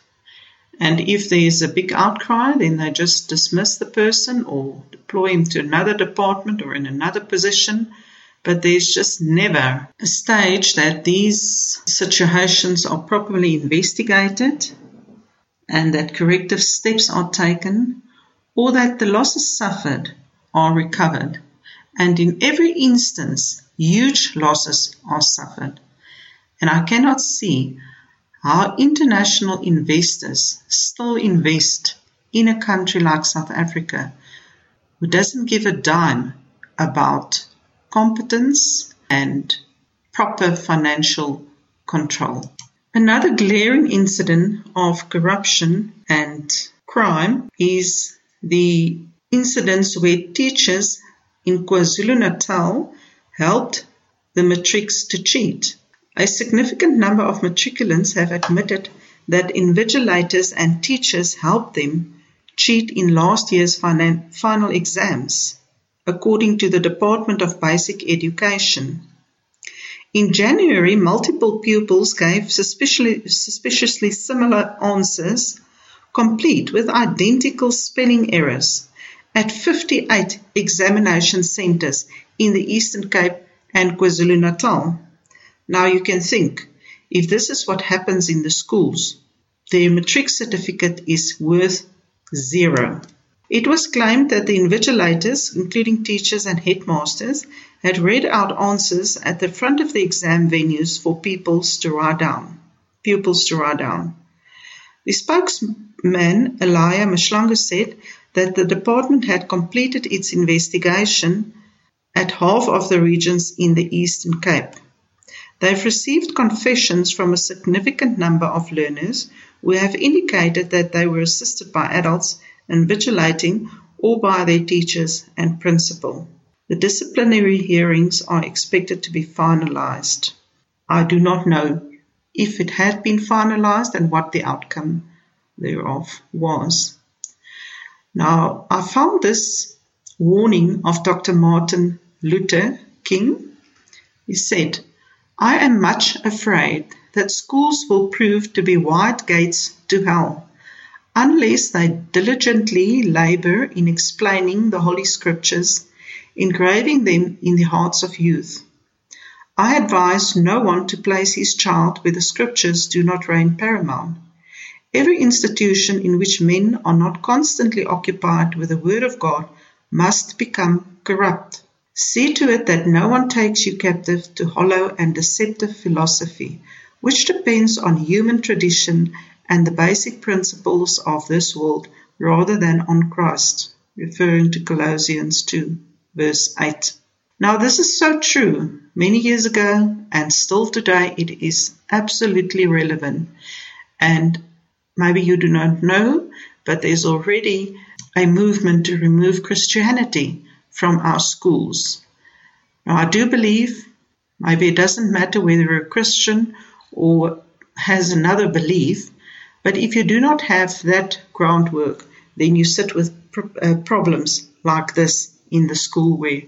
And if there's a big outcry, then they just dismiss the person or deploy him to another department or in another position. But there's just never a stage that these situations are properly investigated and that corrective steps are taken or that the losses suffered are recovered. And in every instance, huge losses are suffered. And I cannot see how international investors still invest in a country like South Africa who doesn't give a dime about competence and proper financial control. Another glaring incident of corruption and crime is the incidents where teachers in KwaZulu-Natal helped the matrics to cheat. A significant number of matriculants have admitted that invigilators and teachers helped them cheat in last year's final exams, according to the Department of Basic Education. In January, multiple pupils gave suspiciously, suspiciously similar answers, complete with identical spelling errors, at 58 examination centres in the Eastern Cape and KwaZulu Natal. Now you can think if this is what happens in the schools, their matric certificate is worth zero. It was claimed that the invigilators, including teachers and headmasters, had read out answers at the front of the exam venues for pupils to write down. Pupils to write down. The spokesman, Elijah Mhlanga, said that the department had completed its investigation at half of the regions in the Eastern Cape. They've received confessions from a significant number of learners who have indicated that they were assisted by adults in invigilating or by their teachers and principal. The disciplinary hearings are expected to be finalized. I do not know if it had been finalized and what the outcome thereof was. Now, I found this warning of Dr. Martin Luther King. He said, I am much afraid that schools will prove to be wide gates to hell unless they diligently labor in explaining the Holy Scriptures, engraving them in the hearts of youth. I advise no one to place his child where the Scriptures do not reign paramount. Every institution in which men are not constantly occupied with the Word of God must become corrupt. See to it that no one takes you captive to hollow and deceptive philosophy, which depends on human tradition and the basic principles of this world rather than on Christ, referring to Colossians 2, verse 8. Now, this is so true many years ago, and still today it is absolutely relevant. And maybe you do not know, but there's already a movement to remove Christianity from our schools. Now, I do believe maybe it doesn't matter whether you're a Christian or has another belief, but if you do not have that groundwork, then you sit with uh, problems like this in the school where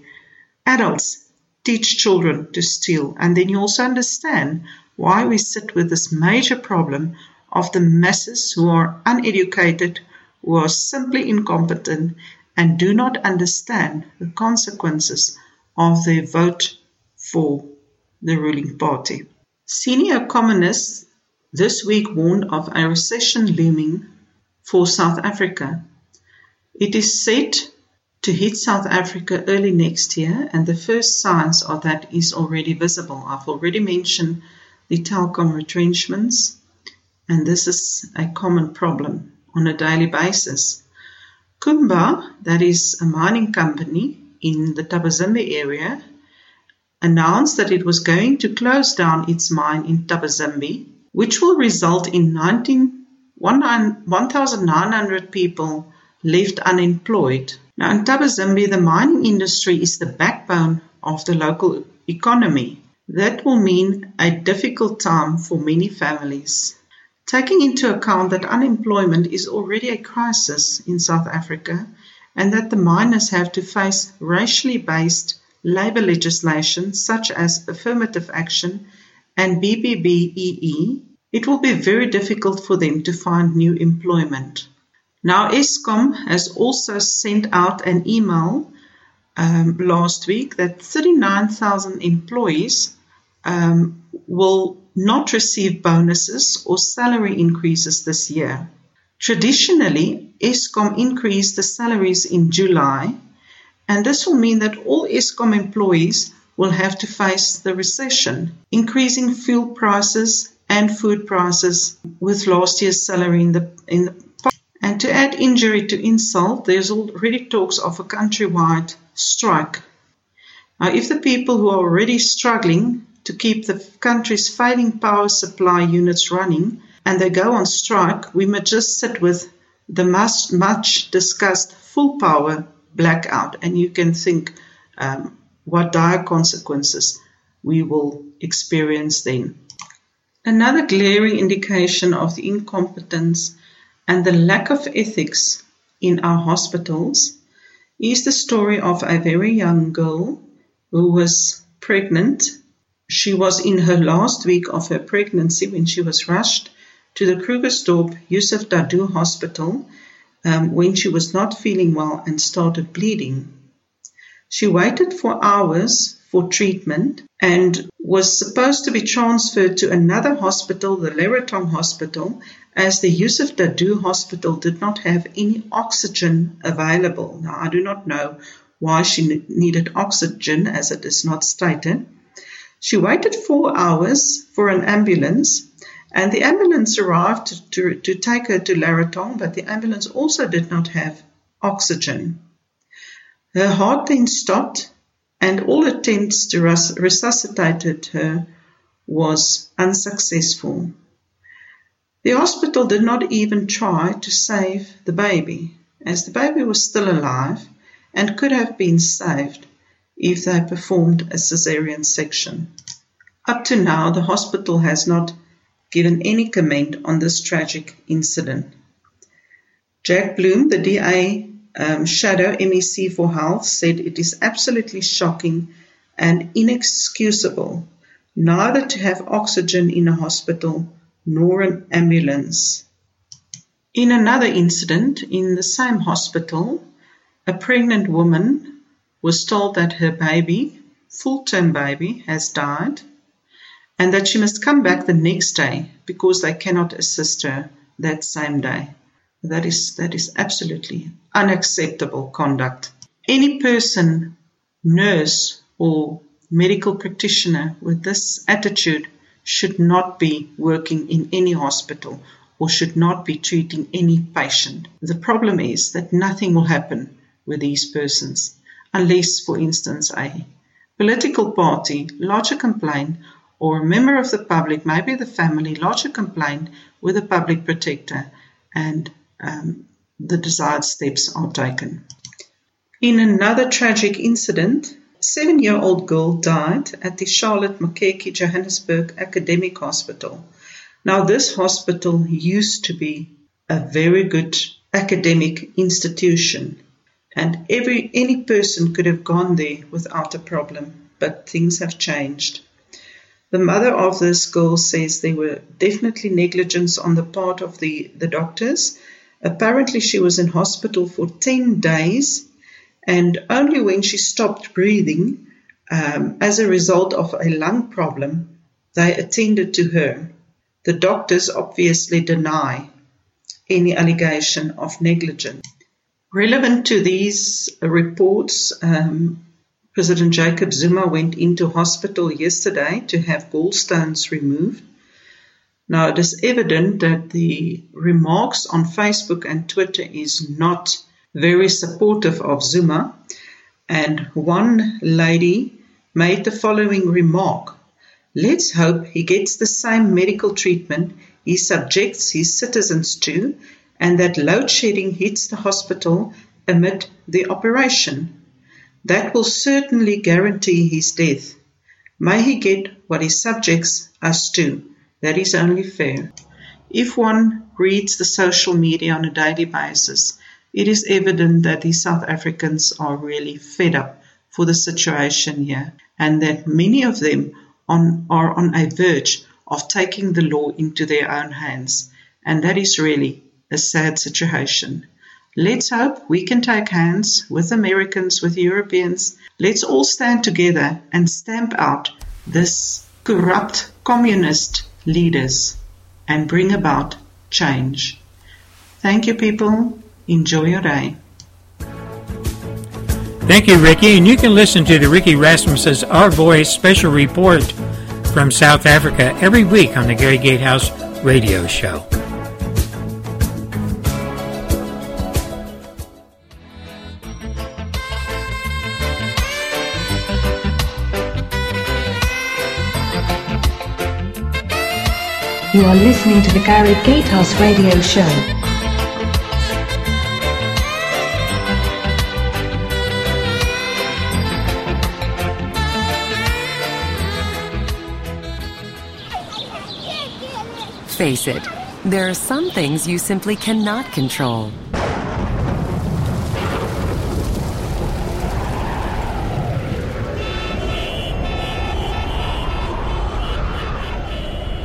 adults teach children to steal. And then you also understand why we sit with this major problem of the masses who are uneducated, who are simply incompetent, and do not understand the consequences of their vote for the ruling party. Senior communists this week warned of a recession looming for South Africa. It is said to hit South Africa early next year, and the first signs of that is already visible. I've already mentioned the Telkom retrenchments, and this is a common problem on a daily basis. Kumba, that is a mining company in the Thabazimbi area, announced that it was going to close down its mine in Thabazimbi which will result in 1,900 people left unemployed. Now, in Thabazimbi, the mining industry is the backbone of the local economy. That will mean a difficult time for many families. Taking into account that unemployment is already a crisis in South Africa and that the miners have to face racially based labor legislation such as affirmative action and BBBEE, it will be very difficult for them to find new employment. Now, Eskom has also sent out an email um, last week that 39,000 employees um, will not receive bonuses or salary increases this year. Traditionally, Eskom increased the salaries in July, and this will mean that all Eskom employees will have to face the recession, increasing fuel prices and food prices with last year's salary in the in the and to add injury to insult, there's already talks of a countrywide strike. Now, if the people who are already struggling to keep the country's failing power supply units running and they go on strike, we must just sit with the much, much discussed full power blackout, and you can think um, what dire consequences we will experience then. Another glaring indication of the incompetence and the lack of ethics in our hospitals is the story of a very young girl who was pregnant. She was in her last week of her pregnancy when she was rushed to the Krugersdorp Yusuf Dadoo Hospital um, when she was not feeling well and started bleeding. She waited for hours for treatment and was supposed to be transferred to another hospital, the Leratong Hospital, as the Yusuf Dadoo Hospital did not have any oxygen available. Now, I do not know why she needed oxygen, as it is not stated. She waited four hours for an ambulance, and the ambulance arrived to, to, take her to Leratong, but the ambulance also did not have oxygen. Her heart then stopped, and all attempts to res- resuscitate her was unsuccessful. The hospital did not even try to save the baby, as the baby was still alive and could have been saved if they performed a caesarean section. Up to now, the hospital has not given any comment on this tragic incident. Jack Bloom, the DA um, Shadow MEC for Health, said it is absolutely shocking and inexcusable neither to have oxygen in a hospital nor an ambulance. In another incident in the same hospital, a pregnant woman was told that her baby, full term baby, has died and that she must come back the next day because they cannot assist her that same day. That is, that is absolutely unacceptable conduct. Any person, nurse, or medical practitioner with this attitude should not be working in any hospital or should not be treating any patient. The problem is that nothing will happen with these persons unless, for instance, a political party lodge a complaint or a member of the public, maybe the family, lodge a complaint with a public protector and um, the desired steps are taken. In another tragic incident, a seven year old girl died at the Charlotte Maxeke Johannesburg Academic Hospital. Now, this hospital used to be a very good academic institution, and every any person could have gone there without a problem, but things have changed. The mother of this girl says there were definitely negligence on the part of the, the doctors. Apparently, she was in hospital for 10 days and only when she stopped breathing um, as a result of a lung problem, they attended to her. The doctors obviously deny any allegation of negligence. Relevant to these reports, um, President Jacob Zuma went into hospital yesterday to have gallstones removed. Now, it is evident that the remarks on Facebook and Twitter is not very supportive of Zuma, and one lady made the following remark Let's hope he gets the same medical treatment he subjects his citizens to, and that load shedding hits the hospital amid the operation. That will certainly guarantee his death. May he get what his subjects us to. That is only fair. If one reads the social media on a daily basis, it is evident that the South Africans are really fed up for the situation here and that many of them on, are on a verge of taking the law into their own hands. And that is really a sad situation. Let's hope we can take hands with Americans, with Europeans. Let's all stand together and stamp out this corrupt communist leaders and bring about change. Thank you, people. Enjoy your day. Thank you, Ricky. And you can listen to the Ricky Rasmussen's Our Voice special report from South Africa every week on the Gary Gatehouse radio show. You are listening to the Gary Gatehouse Radio Show. Face it, there are some things you simply cannot control.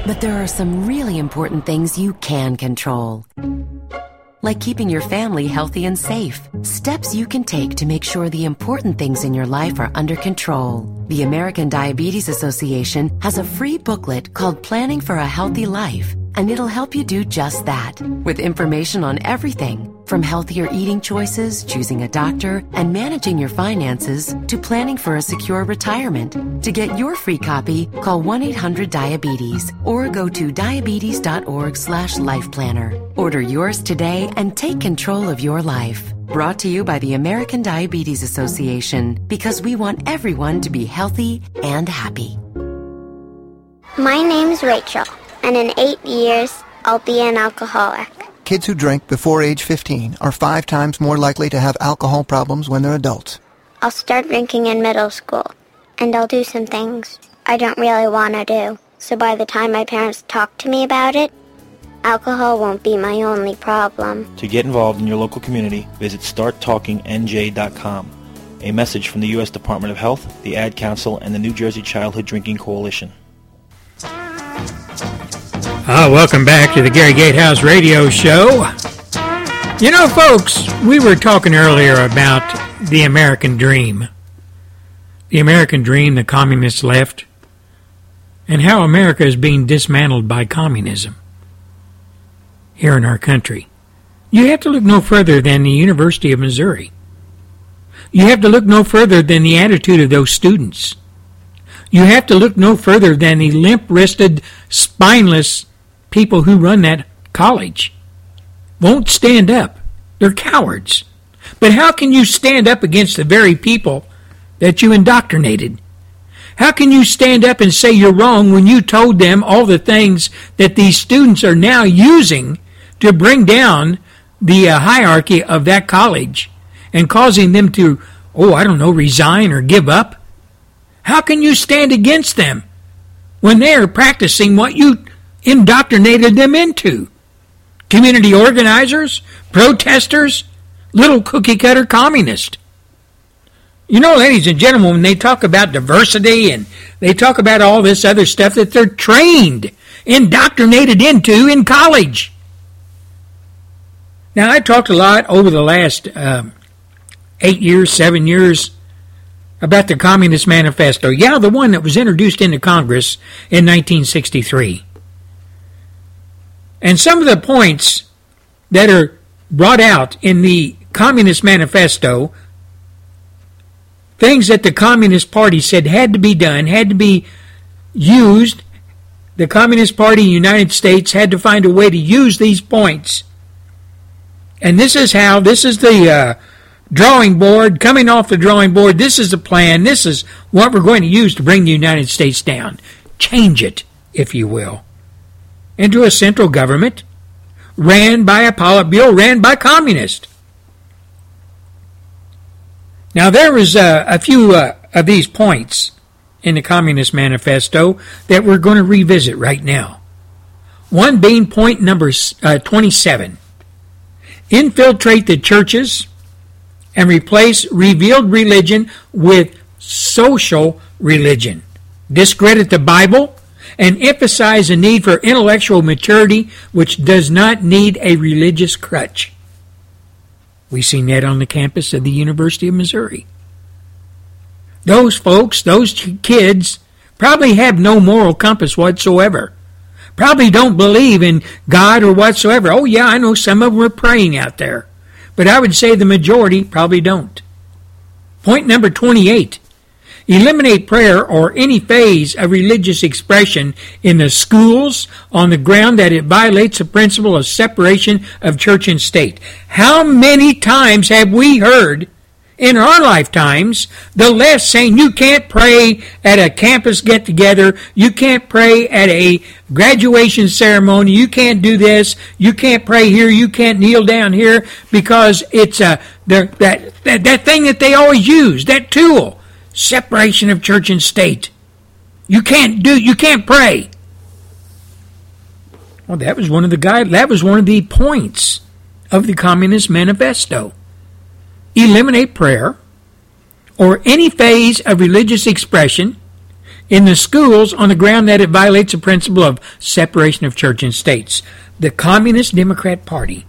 But there are some really important things you can control. Like keeping your family healthy and safe. Steps you can take to make sure the important things in your life are under control. The American Diabetes Association has a free booklet called Planning for a Healthy Life and it'll help you do just that with information on everything from healthier eating choices, choosing a doctor, and managing your finances to planning for a secure retirement. To get your free copy, call 1-800-DIABETES or go to diabetes.org slash life planner. Order yours today and take control of your life. Brought to you by the American Diabetes Association because we want everyone to be healthy and happy. My name's Rachel and in eight years, I'll be an alcoholic. Kids who drink before age 15 are five times more likely to have alcohol problems when they're adults. I'll start drinking in middle school, and I'll do some things I don't really want to do. So by the time my parents talk to me about it, alcohol won't be my only problem. To get involved in your local community, visit starttalkingnj.com. A message from the U.S. Department of Health, the Ad Council, and the New Jersey Childhood Drinking Coalition. Ah, welcome back to the Gary Gatehouse Radio Show. You know, folks, we were talking earlier about the American dream. The American dream the communists left, and how America is being dismantled by communism here in our country. You have to look no further than the University of Missouri. You have to look no further than the attitude of those students. You have to look no further than the limp wristed, spineless people who run that college won't stand up. They're cowards. But how can you stand up against the very people that you indoctrinated? How can you stand up and say you're wrong when you told them all the things that these students are now using to bring down the uh, hierarchy of that college and causing them to, oh, I don't know, resign or give up? How can you stand against them when they are practicing what you indoctrinated them into. Community organizers, protesters, little cookie cutter communists. You know, ladies and gentlemen, when they talk about diversity and they talk about all this other stuff that they're trained, indoctrinated into in college. Now, I talked a lot over the last um, eight years, seven years about the Communist Manifesto. Yeah, the one that was introduced into Congress in 1963. And some of the points that are brought out in the Communist Manifesto, things that the Communist Party said had to be done, had to be used, the Communist Party in the United States had to find a way to use these points. And this is how, this is the uh, drawing board, coming off the drawing board, this is the plan, this is what we're going to use to bring the United States down. Change it, if you will into a central government ran by a Politburo, ran by communists. Now, there was uh, a few uh, of these points in the Communist Manifesto that we're going to revisit right now. One being point number uh, 27. infiltrate the churches and replace revealed religion with social religion, discredit the Bible, and emphasize the need for intellectual maturity, which does not need a religious crutch. We've seen that on the campus of the University of Missouri. Those folks, those kids, probably have no moral compass whatsoever. Probably don't believe in God or whatsoever. Oh, yeah, I know some of them are praying out there. But I would say the majority probably don't. Point number 28 Eliminate prayer or any phase of religious expression in the schools on the ground that it violates the principle of separation of church and state. How many times have we heard in our lifetimes the left saying you can't pray at a campus get together, you can't pray at a graduation ceremony, you can't do this, you can't pray here, you can't kneel down here because it's a that that that thing that they always use, that tool separation of church and state. You can't do you can't pray. Well, that was one of the guide that was one of the points of the Communist Manifesto. Eliminate prayer or any phase of religious expression in the schools on the ground that it violates the principle of separation of church and states. The Communist Democrat Party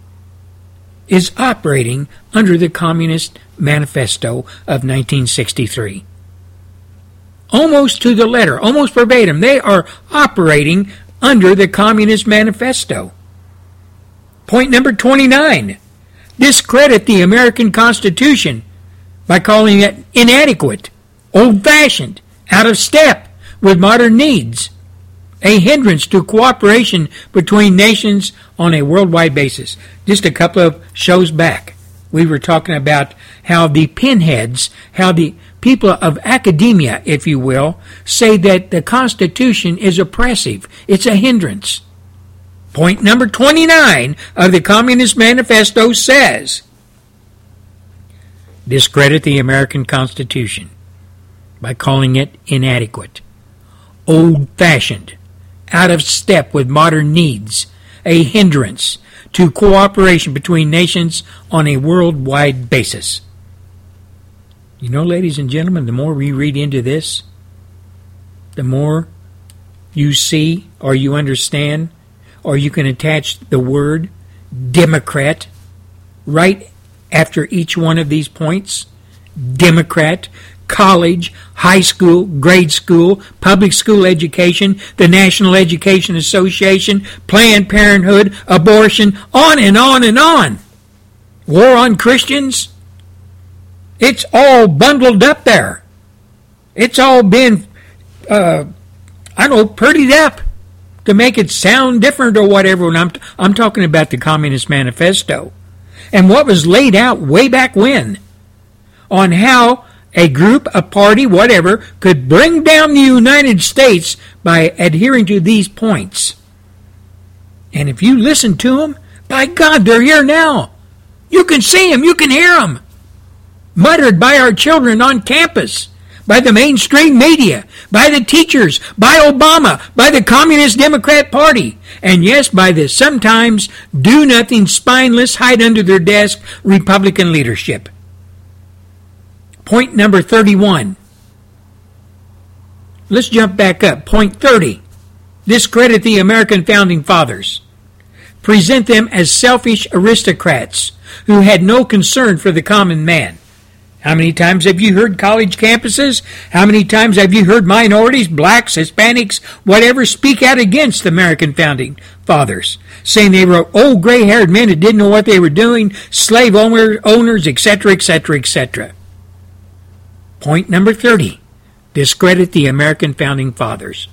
is operating under the Communist Manifesto of 1963 almost to the letter, almost verbatim. They are operating under the Communist Manifesto. Point number 29 discredit the American Constitution by calling it inadequate, old fashioned, out of step with modern needs, a hindrance to cooperation between nations on a worldwide basis. Just a couple of shows back, we were talking about how the pinheads, how the people of academia, if you will, say that the Constitution is oppressive. It's a hindrance. Point number 29 of the Communist Manifesto says discredit the American Constitution by calling it inadequate, old fashioned, out of step with modern needs, a hindrance to cooperation between nations on a worldwide basis. You know, ladies and gentlemen, the more we read into this, the more you see or you understand or you can attach the word Democrat right after each one of these points. Democrat, college, high school, grade school, public school education, the National Education Association, Planned Parenthood, abortion, on and on and on. War on Christians, it's all bundled up there. It's all been, uh, I don't know, prettied up to make it sound different or whatever. And I'm, I'm talking about the Communist Manifesto and what was laid out way back when on how a group, a party, whatever, could bring down the United States by adhering to these points. And if you listen to them, by God, they're here now. You can see them, you can hear them muttered by our children on campus, by the mainstream media, by the teachers, by Obama, by the Communist Democrat Party, and yes, by the sometimes do nothing, spineless, hide under their desk Republican leadership. Point number 31. Let's jump back up. Point 30. Discredit the American founding fathers. Present them as selfish aristocrats who had no concern for the common man. How many times have you heard college campuses? How many times have you heard minorities, blacks, Hispanics, whatever, speak out against the American founding fathers, saying they were old gray haired men who didn't know what they were doing, slave owner, owners, etc., etc., etc. Point number 30 discredit the American founding fathers.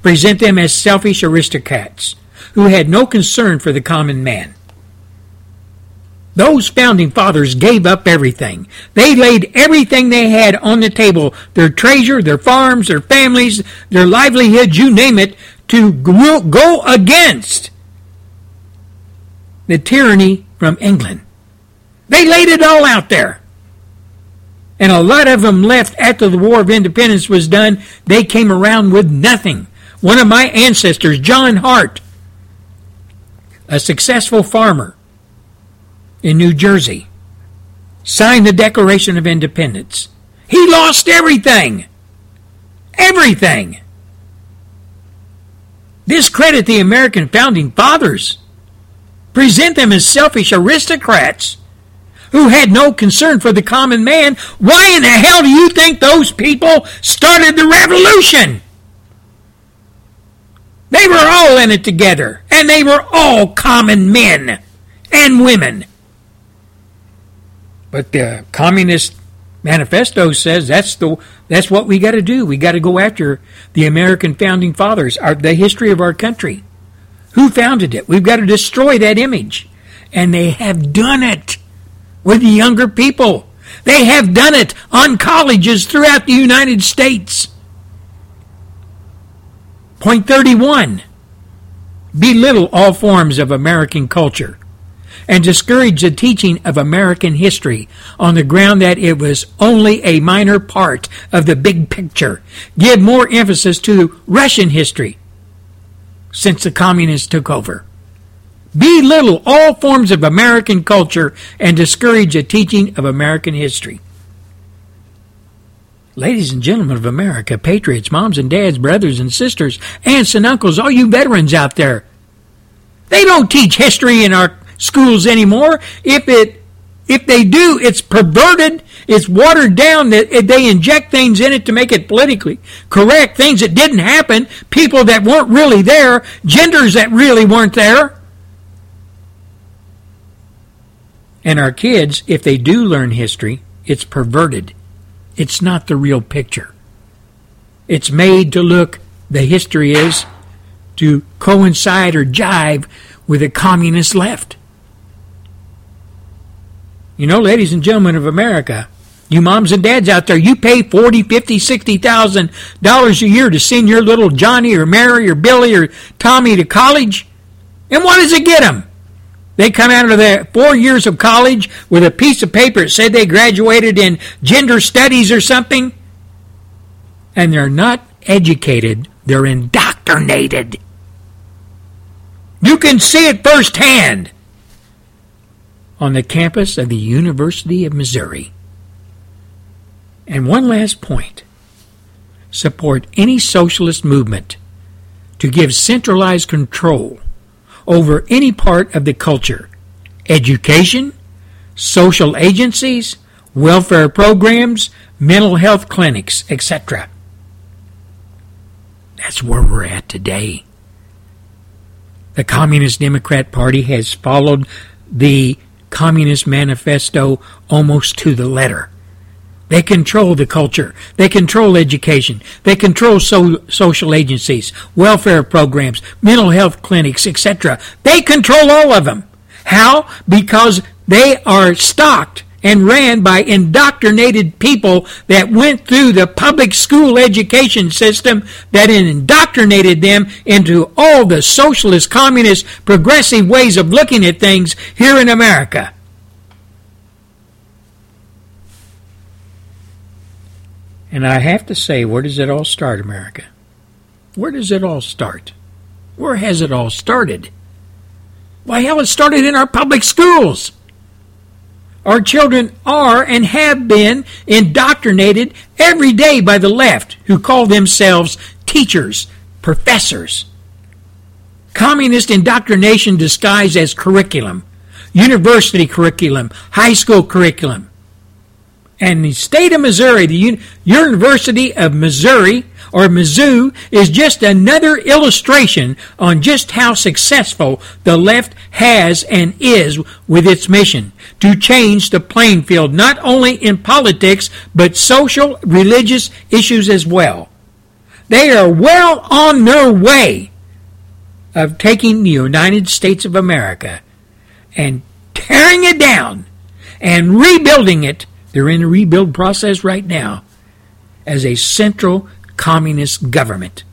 Present them as selfish aristocrats who had no concern for the common man. Those founding fathers gave up everything. They laid everything they had on the table their treasure, their farms, their families, their livelihoods, you name it to go against the tyranny from England. They laid it all out there. And a lot of them left after the War of Independence was done. They came around with nothing. One of my ancestors, John Hart, a successful farmer, in New Jersey signed the Declaration of Independence. He lost everything. Everything. Discredit the American founding fathers. Present them as selfish aristocrats who had no concern for the common man. Why in the hell do you think those people started the revolution? They were all in it together, and they were all common men and women. But the Communist Manifesto says that's the that's what we got to do. We got to go after the American founding fathers, our, the history of our country. Who founded it? We've got to destroy that image, and they have done it with the younger people. They have done it on colleges throughout the United States. Point 31 Belittle all forms of American culture and discourage the teaching of American history on the ground that it was only a minor part of the big picture. Give more emphasis to Russian history since the communists took over. Belittle all forms of American culture and discourage the teaching of American history. Ladies and gentlemen of America, patriots, moms and dads, brothers and sisters, aunts and uncles, all you veterans out there, they don't teach history in our schools anymore. If it if they do, it's perverted, it's watered down, that they inject things in it to make it politically correct, things that didn't happen, people that weren't really there, genders that really weren't there. And our kids, if they do learn history, it's perverted. It's not the real picture. It's made to look, the history is, to coincide or jive with the communist left. You know, ladies and gentlemen of America, you moms and dads out there, you pay forty, fifty, sixty thousand dollars a year to send your little Johnny or Mary or Billy or Tommy to college, and what does it get them? They come out of their four years of college with a piece of paper that said they graduated in gender studies or something, and they're not educated; they're indoctrinated. You can see it firsthand on the campus of the University of Missouri. And one last point support any socialist movement to give centralized control over any part of the culture education, social agencies, welfare programs, mental health clinics, etc. That's where we're at today. The Communist Democrat Party has followed the Communist Manifesto almost to the letter. They control the culture. They control education. They control so- social agencies, welfare programs, mental health clinics, etc. They control all of them. How? Because they are stocked and ran by indoctrinated people that went through the public school education system that indoctrinated them into all the socialist, communist, progressive ways of looking at things here in America. And I have to say, where does it all start, America? Where does it all start? Where has it all started? Why, hell, it started in our public schools. Our children are and have been indoctrinated every day by the left, who call themselves teachers, professors. Communist indoctrination disguised as curriculum, university curriculum, high school curriculum. And the state of Missouri, the University of Missouri, or Mizzou, is just another illustration on just how successful the left has and is with its mission to change the playing field, not only in politics, but social, religious issues as well. They are well on their way of taking the United States of America and tearing it down and rebuilding it they're in a rebuild process right now as a central communist government,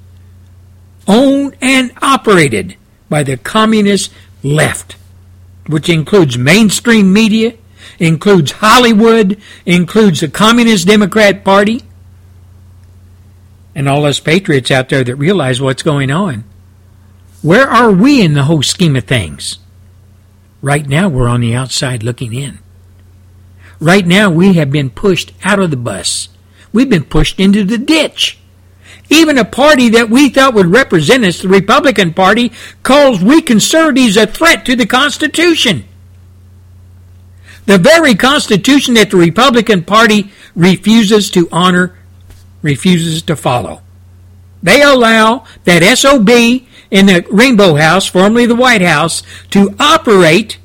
owned and operated by the communist left, which includes mainstream media, includes Hollywood, includes the Communist Democrat Party, and all us patriots out there that realize what's going on. Where are we in the whole scheme of things? Right now, we're on the outside looking in. Right now, we have been pushed out of the bus. We've been pushed into the ditch. Even a party that we thought would represent us, the Republican Party, calls we conservatives a threat to the Constitution. The very Constitution that the Republican Party refuses to honor, refuses to follow. They allow that SOB in the Rainbow House, formerly the White House, to operate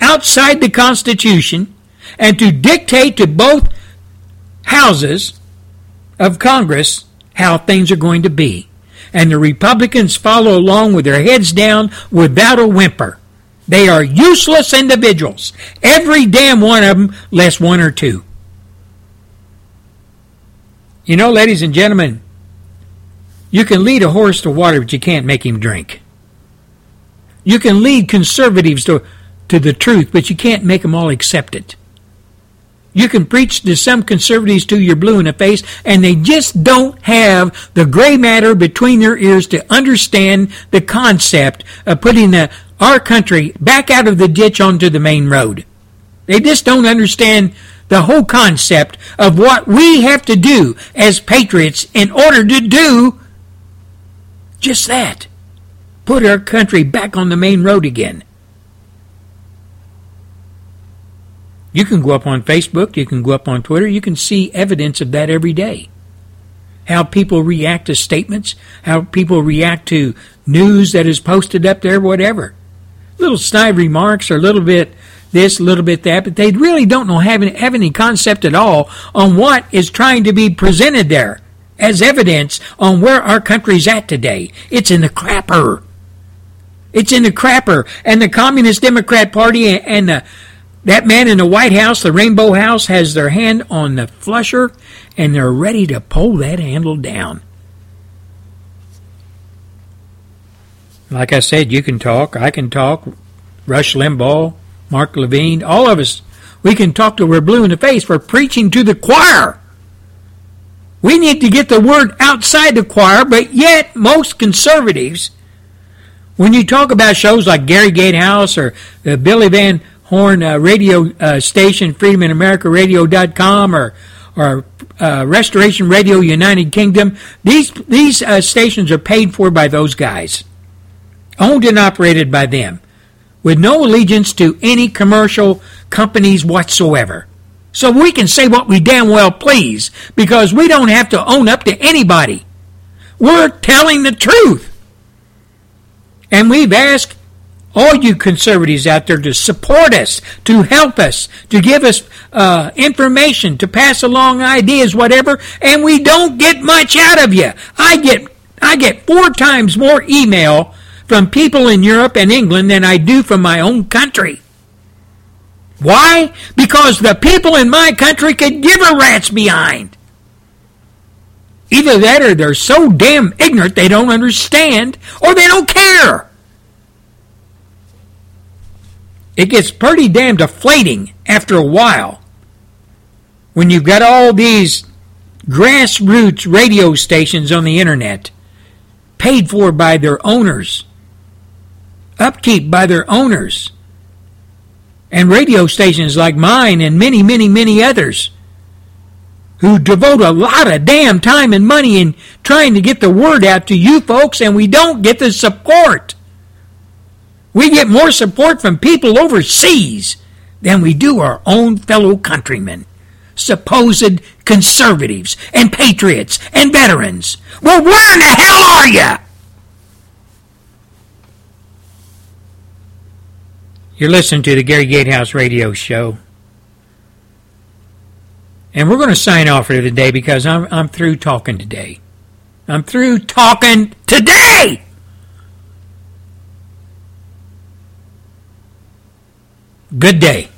outside the Constitution and to dictate to both houses of Congress how things are going to be. And the Republicans follow along with their heads down without a whimper. They are useless individuals. Every damn one of them, less one or two. You know, ladies and gentlemen, you can lead a horse to water, but you can't make him drink. You can lead conservatives to, to the truth, but you can't make them all accept it. You can preach to some conservatives till you're blue in the face, and they just don't have the gray matter between their ears to understand the concept of putting the, our country back out of the ditch onto the main road. They just don't understand the whole concept of what we have to do as patriots in order to do just that. Put our country back on the main road again. You can go up on Facebook, you can go up on Twitter, you can see evidence of that every day. How people react to statements, how people react to news that is posted up there, whatever. Little snide remarks or a little bit this, a little bit that, but they really don't know have any, have any concept at all on what is trying to be presented there as evidence on where our country's at today. It's in the crapper. It's in the crapper. And the Communist Democrat Party and the that man in the White House, the Rainbow House, has their hand on the flusher and they're ready to pull that handle down. Like I said, you can talk, I can talk, Rush Limbaugh, Mark Levin, all of us, we can talk till we're blue in the face for preaching to the choir. We need to get the word outside the choir, but yet most conservatives, when you talk about shows like Gary Gatehouse or uh, Billy Van Horn uh, radio uh, station, freedominamerica.radio.com, or or uh, Restoration Radio United Kingdom. These these uh, stations are paid for by those guys, owned and operated by them, with no allegiance to any commercial companies whatsoever. So we can say what we damn well please because we don't have to own up to anybody. We're telling the truth. And we've asked all you conservatives out there to support us, to help us, to give us uh, information, to pass along ideas, whatever, and we don't get much out of you. I get I get four times more email from people in Europe and England than I do from my own country. Why? Because the people in my country could give a rat's behind. Either that or they're so damn ignorant they don't understand or they don't care it gets pretty damn deflating after a while when you've got all these grassroots radio stations on the internet paid for by their owners, upkeep by their owners, and radio stations like mine and many, many, many others who devote a lot of damn time and money in trying to get the word out to you folks, and we don't get the support. We get more support from people overseas than we do our own fellow countrymen, supposed conservatives and patriots and veterans. Well, where in the hell are you? You're listening to the Gary Gatehouse Radio Show. And we're going to sign off for today because I'm, I'm through talking today. I'm through talking today! Good day.